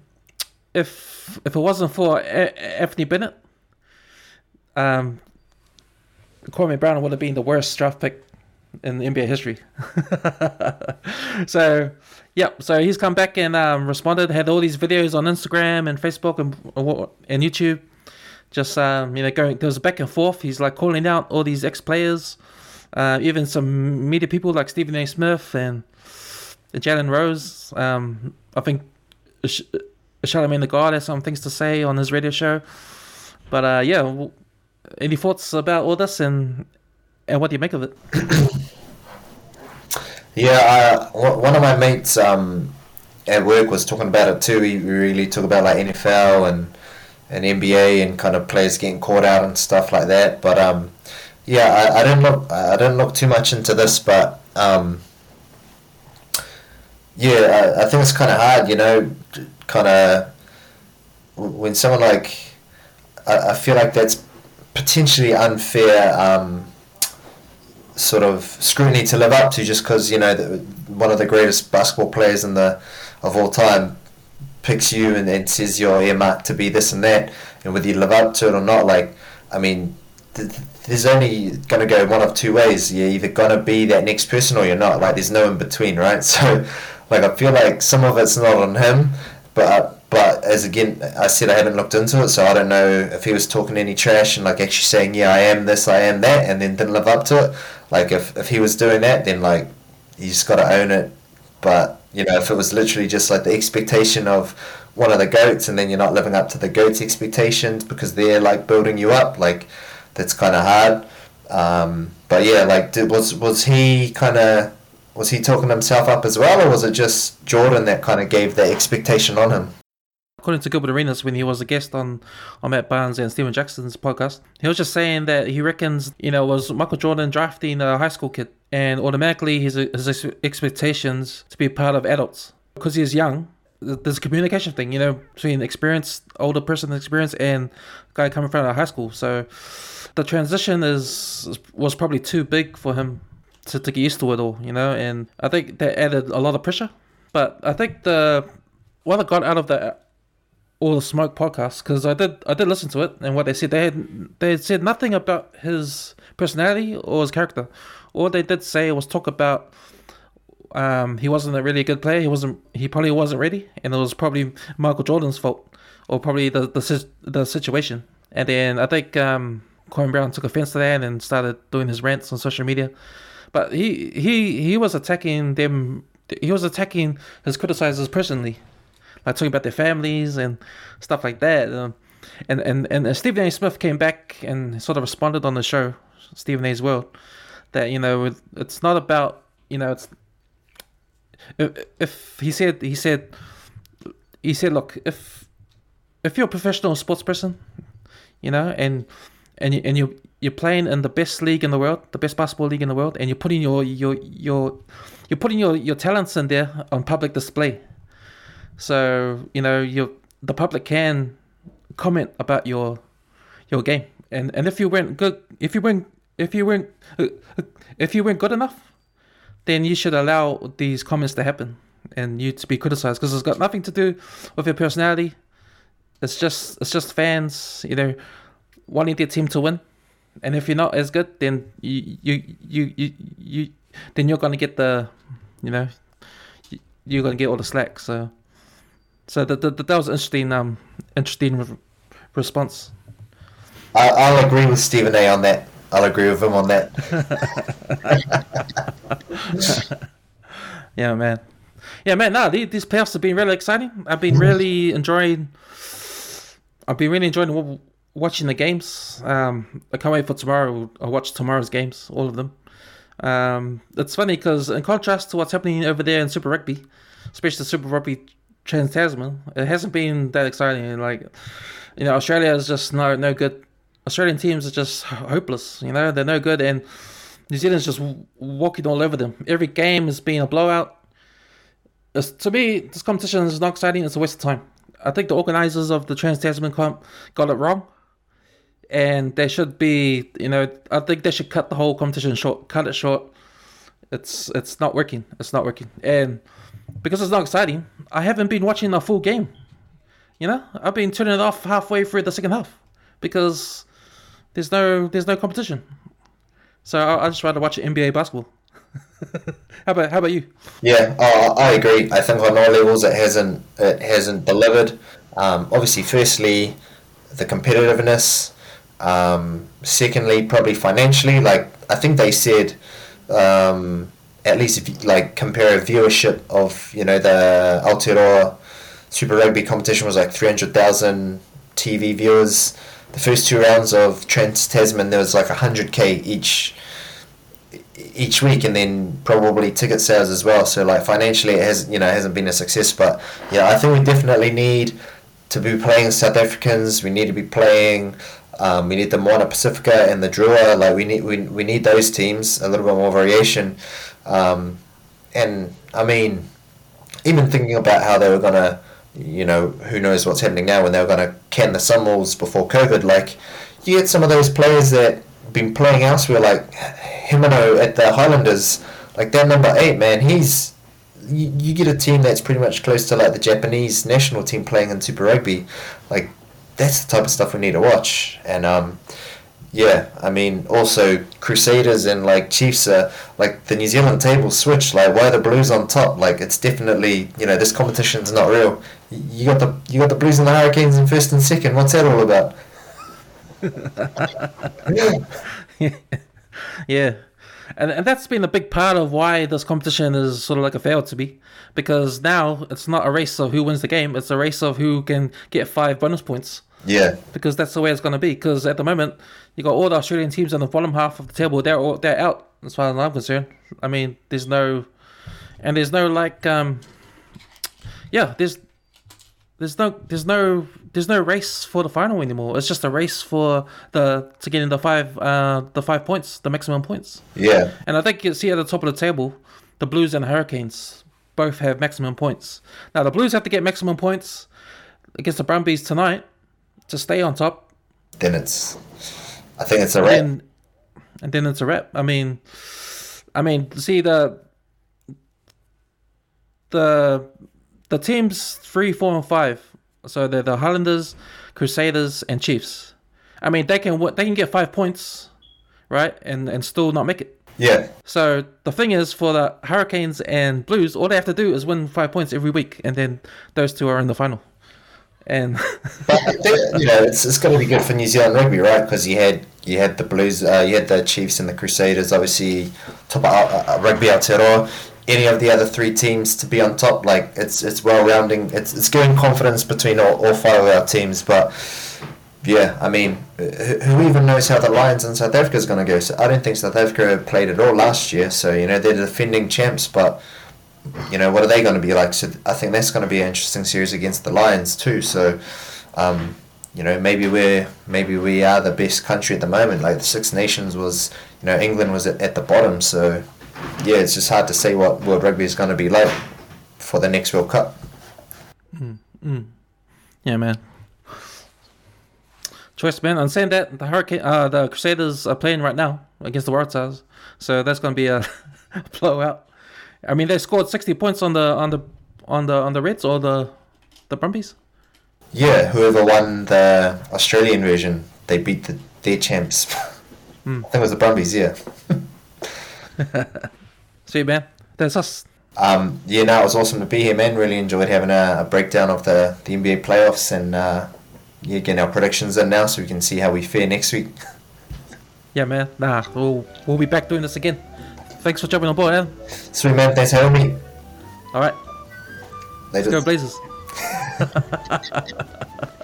if if it wasn't for A- Anthony Bennett, um, Brown would have been the worst draft pick in NBA history. so, yeah, so he's come back and um, responded. Had all these videos on Instagram and Facebook and and YouTube. Just um, you know, going goes back and forth. He's like calling out all these ex players, uh, even some media people like Stephen A. Smith and Jalen Rose. Um, I think Sh- Charlamagne the God has some things to say on his radio show. But uh, yeah, any thoughts about all this and and what do you make of it? Yeah, one of my mates um, at work was talking about it too. He really talked about like NFL and and NBA and kind of players getting caught out and stuff like that. But um, yeah, I, I didn't look I didn't look too much into this, but um, yeah, I, I think it's kind of hard, you know, kind of when someone like I, I feel like that's potentially unfair. Um, sort of scrutiny to live up to just because you know the, one of the greatest basketball players in the of all time picks you and, then says you're earmarked to be this and that. And whether you live up to it or not like I mean th- th- there's only gonna go one of two ways. You're either gonna be that next person or you're not. Like there's no in between right? So like I feel like some of it's not on him but but as again I said I haven't looked into it so I don't know if he was talking any trash and like actually saying yeah I am this I am that and then didn't live up to it. Like if, if he was doing that then like you just got to own it. But you know if it was literally just like the expectation of one of the goats and then you're not living up to the goats expectations because they're like building you up like that's kind of hard. Um, but yeah like did, was was he kind of was he talking himself up as well or was it just Jordan that kind of gave the expectation on him? According to Gilbert Arenas, when he was a guest on, on Matt Barnes and Stephen Jackson's podcast, he was just saying that he reckons, you know, was Michael Jordan drafting a high school kid and automatically his, his expectations to be part of adults. Because he's young, there's a communication thing, you know, between experienced, older person experience and guy coming from high school. So the transition is was probably too big for him to, to get used to it all, you know, and I think that added a lot of pressure But I think the what I got out of the all the smoke podcast because I did I did listen to it and what they said they had they had said nothing about his personality or his character. All they did say was talk about um, he wasn't a really good player. He wasn't. He probably wasn't ready, and it was probably Michael Jordan's fault, or probably the the the situation. And then I think um, Kwame Brown took offense to that and started doing his rants on social media. But he he he was attacking them. He was attacking his criticizers personally, like talking about their families and stuff like that. Um, and and and Stephen A. Smith came back and sort of responded on the show, Stephen A's World, that you know it's not about you know it's if, if he said he said he said look if if you're a professional sports person you know and and you, and you you're playing in the best league in the world the best basketball league in the world and you're putting your your your you're putting your your talents in there on public display. So you know you the public can comment about your your game. And and if you weren't good if you weren't if you weren't if you weren't good enough then you should allow these comments to happen and you to be criticized because it's got nothing to do with your personality. It's just it's just fans, you know, wanting their team to win. And if you're not as good, then you you you you, you then you're gonna get the, you know, you're gonna get all the slack. So, so that that, that was an interesting um interesting re- response. I, I'll agree with Stephen A on that. I'll agree with him on that. Yeah, man. Yeah, man. No, these, these playoffs have been really exciting. I've been really enjoying. I've been really enjoying w- watching the games. Um, I can't wait for tomorrow. I'll watch tomorrow's games, all of them. Um, it's funny because in contrast to what's happening over there in Super Rugby, especially Super Rugby Trans Tasman, it hasn't been that exciting. Like, you know, Australia is just no no good. Australian teams are just hopeless. You know, they're no good, and New Zealand's just walking all over them. Every game has been a blowout. It's, to me, this competition is not exciting. It's a waste of time. I think the organisers of the Trans Tasman comp got it wrong, and they should be. You know, I think they should cut the whole competition short. Cut it short. It's it's not working. It's not working, and because it's not exciting, I haven't been watching the full game. You know, I've been turning it off halfway through the second half because there's no there's no competition. So I, I just rather watch NBA basketball. how about how about you? Yeah, uh, I agree. I think on all levels it hasn't it hasn't delivered. Um, obviously, firstly, the competitiveness. Um, secondly, probably financially. Like I think they said, um, at least if you like compare a viewership of you know the Aotearoa Super Rugby competition was like three hundred thousand TV viewers. The first two rounds of Trans Tasman there was like hundred k each each week and then probably ticket sales as well. So like financially it has you know hasn't been a success but yeah I think we definitely need to be playing South Africans. We need to be playing um, we need the Moana Pacifica and the Drua. Like we need we, we need those teams a little bit more variation. Um, and I mean even thinking about how they were gonna you know who knows what's happening now when they were gonna can the Sunwolves before COVID. Like you get some of those players that been playing elsewhere, like Himeno at the Highlanders, like that number eight man, he's you, you get a team that's pretty much close to like the Japanese national team playing in Super Rugby, like that's the type of stuff we need to watch. And um, yeah, I mean also Crusaders and like Chiefs are like the New Zealand table switch. Like why are the Blues on top? Like it's definitely you know this competition's not real. You got the you got the Blues and the Hurricanes in first and second. What's that all about? yeah. And, and that's been a big part of why this competition is sort of like a fail to be. Because now it's not a race of who wins the game, it's a race of who can get five bonus points. Yeah. Because that's the way it's going to be. Because at the moment, you got all the Australian teams on the bottom half of the table, they're, all, they're out, as far as I'm concerned. I mean, there's no. And there's no, like. um Yeah, there's. There's no, there's no, there's no race for the final anymore. It's just a race for the to get in the five, uh, the five points, the maximum points. Yeah. And I think you see at the top of the table, the Blues and the Hurricanes both have maximum points. Now the Blues have to get maximum points against the Brumbies tonight to stay on top. Then it's, I think it's a And wrap. then, and then it's a wrap. I mean, I mean, see the the the teams three, four, and five. So they're the Highlanders, Crusaders, and Chiefs. I mean, they can they can get five points, right, and and still not make it. Yeah, So the thing is, for the Hurricanes and Blues, all they have to do is win five points every week, and then those two are in the final. And but you know it's, it's going to be good for New Zealand rugby, right? Because you had you had the Blues, uh, you had the Chiefs and the Crusaders, obviously top of uh, uh, rugby Aotearoa. Any of the other three teams to be on top, like it's it's well rounding. It's it's giving confidence between all, all five of our teams, but. Yeah, I mean, who who even knows how the Lions in South Africa is going to go? So I don't think South Africa played at all last year. So you know they're defending champs, but you know what are they going to be like? So I think that's going to be an interesting series against the Lions too. So, um, you know, maybe we're maybe we are the best country at the moment. Like the Six Nations was, you know, England was at, at the bottom. So, yeah, it's just hard to say what World Rugby is going to be like for the next World Cup. yeah, man. Choice, man. I'm saying that the Hurricane, uh, the Crusaders are playing right now against the Waratahs, so that's going to be a blowout. I mean, they scored 60 points on the on the on the on the Reds or the the Brumbies. Yeah, whoever won the Australian version, they beat the their champs. I think it was the Brumbies. Yeah. Sweet, man. That's us. Um, yeah, no, it was awesome to be here, man. Really enjoyed having a, a breakdown of the, the NBA playoffs and uh, yeah, getting our predictions in now so we can see how we fare next week. Yeah, man. Nah, we'll we'll be back doing this again. Thanks for jumping on board, man. Sweet, man. Thanks for having me. All right, Later. go Blazers.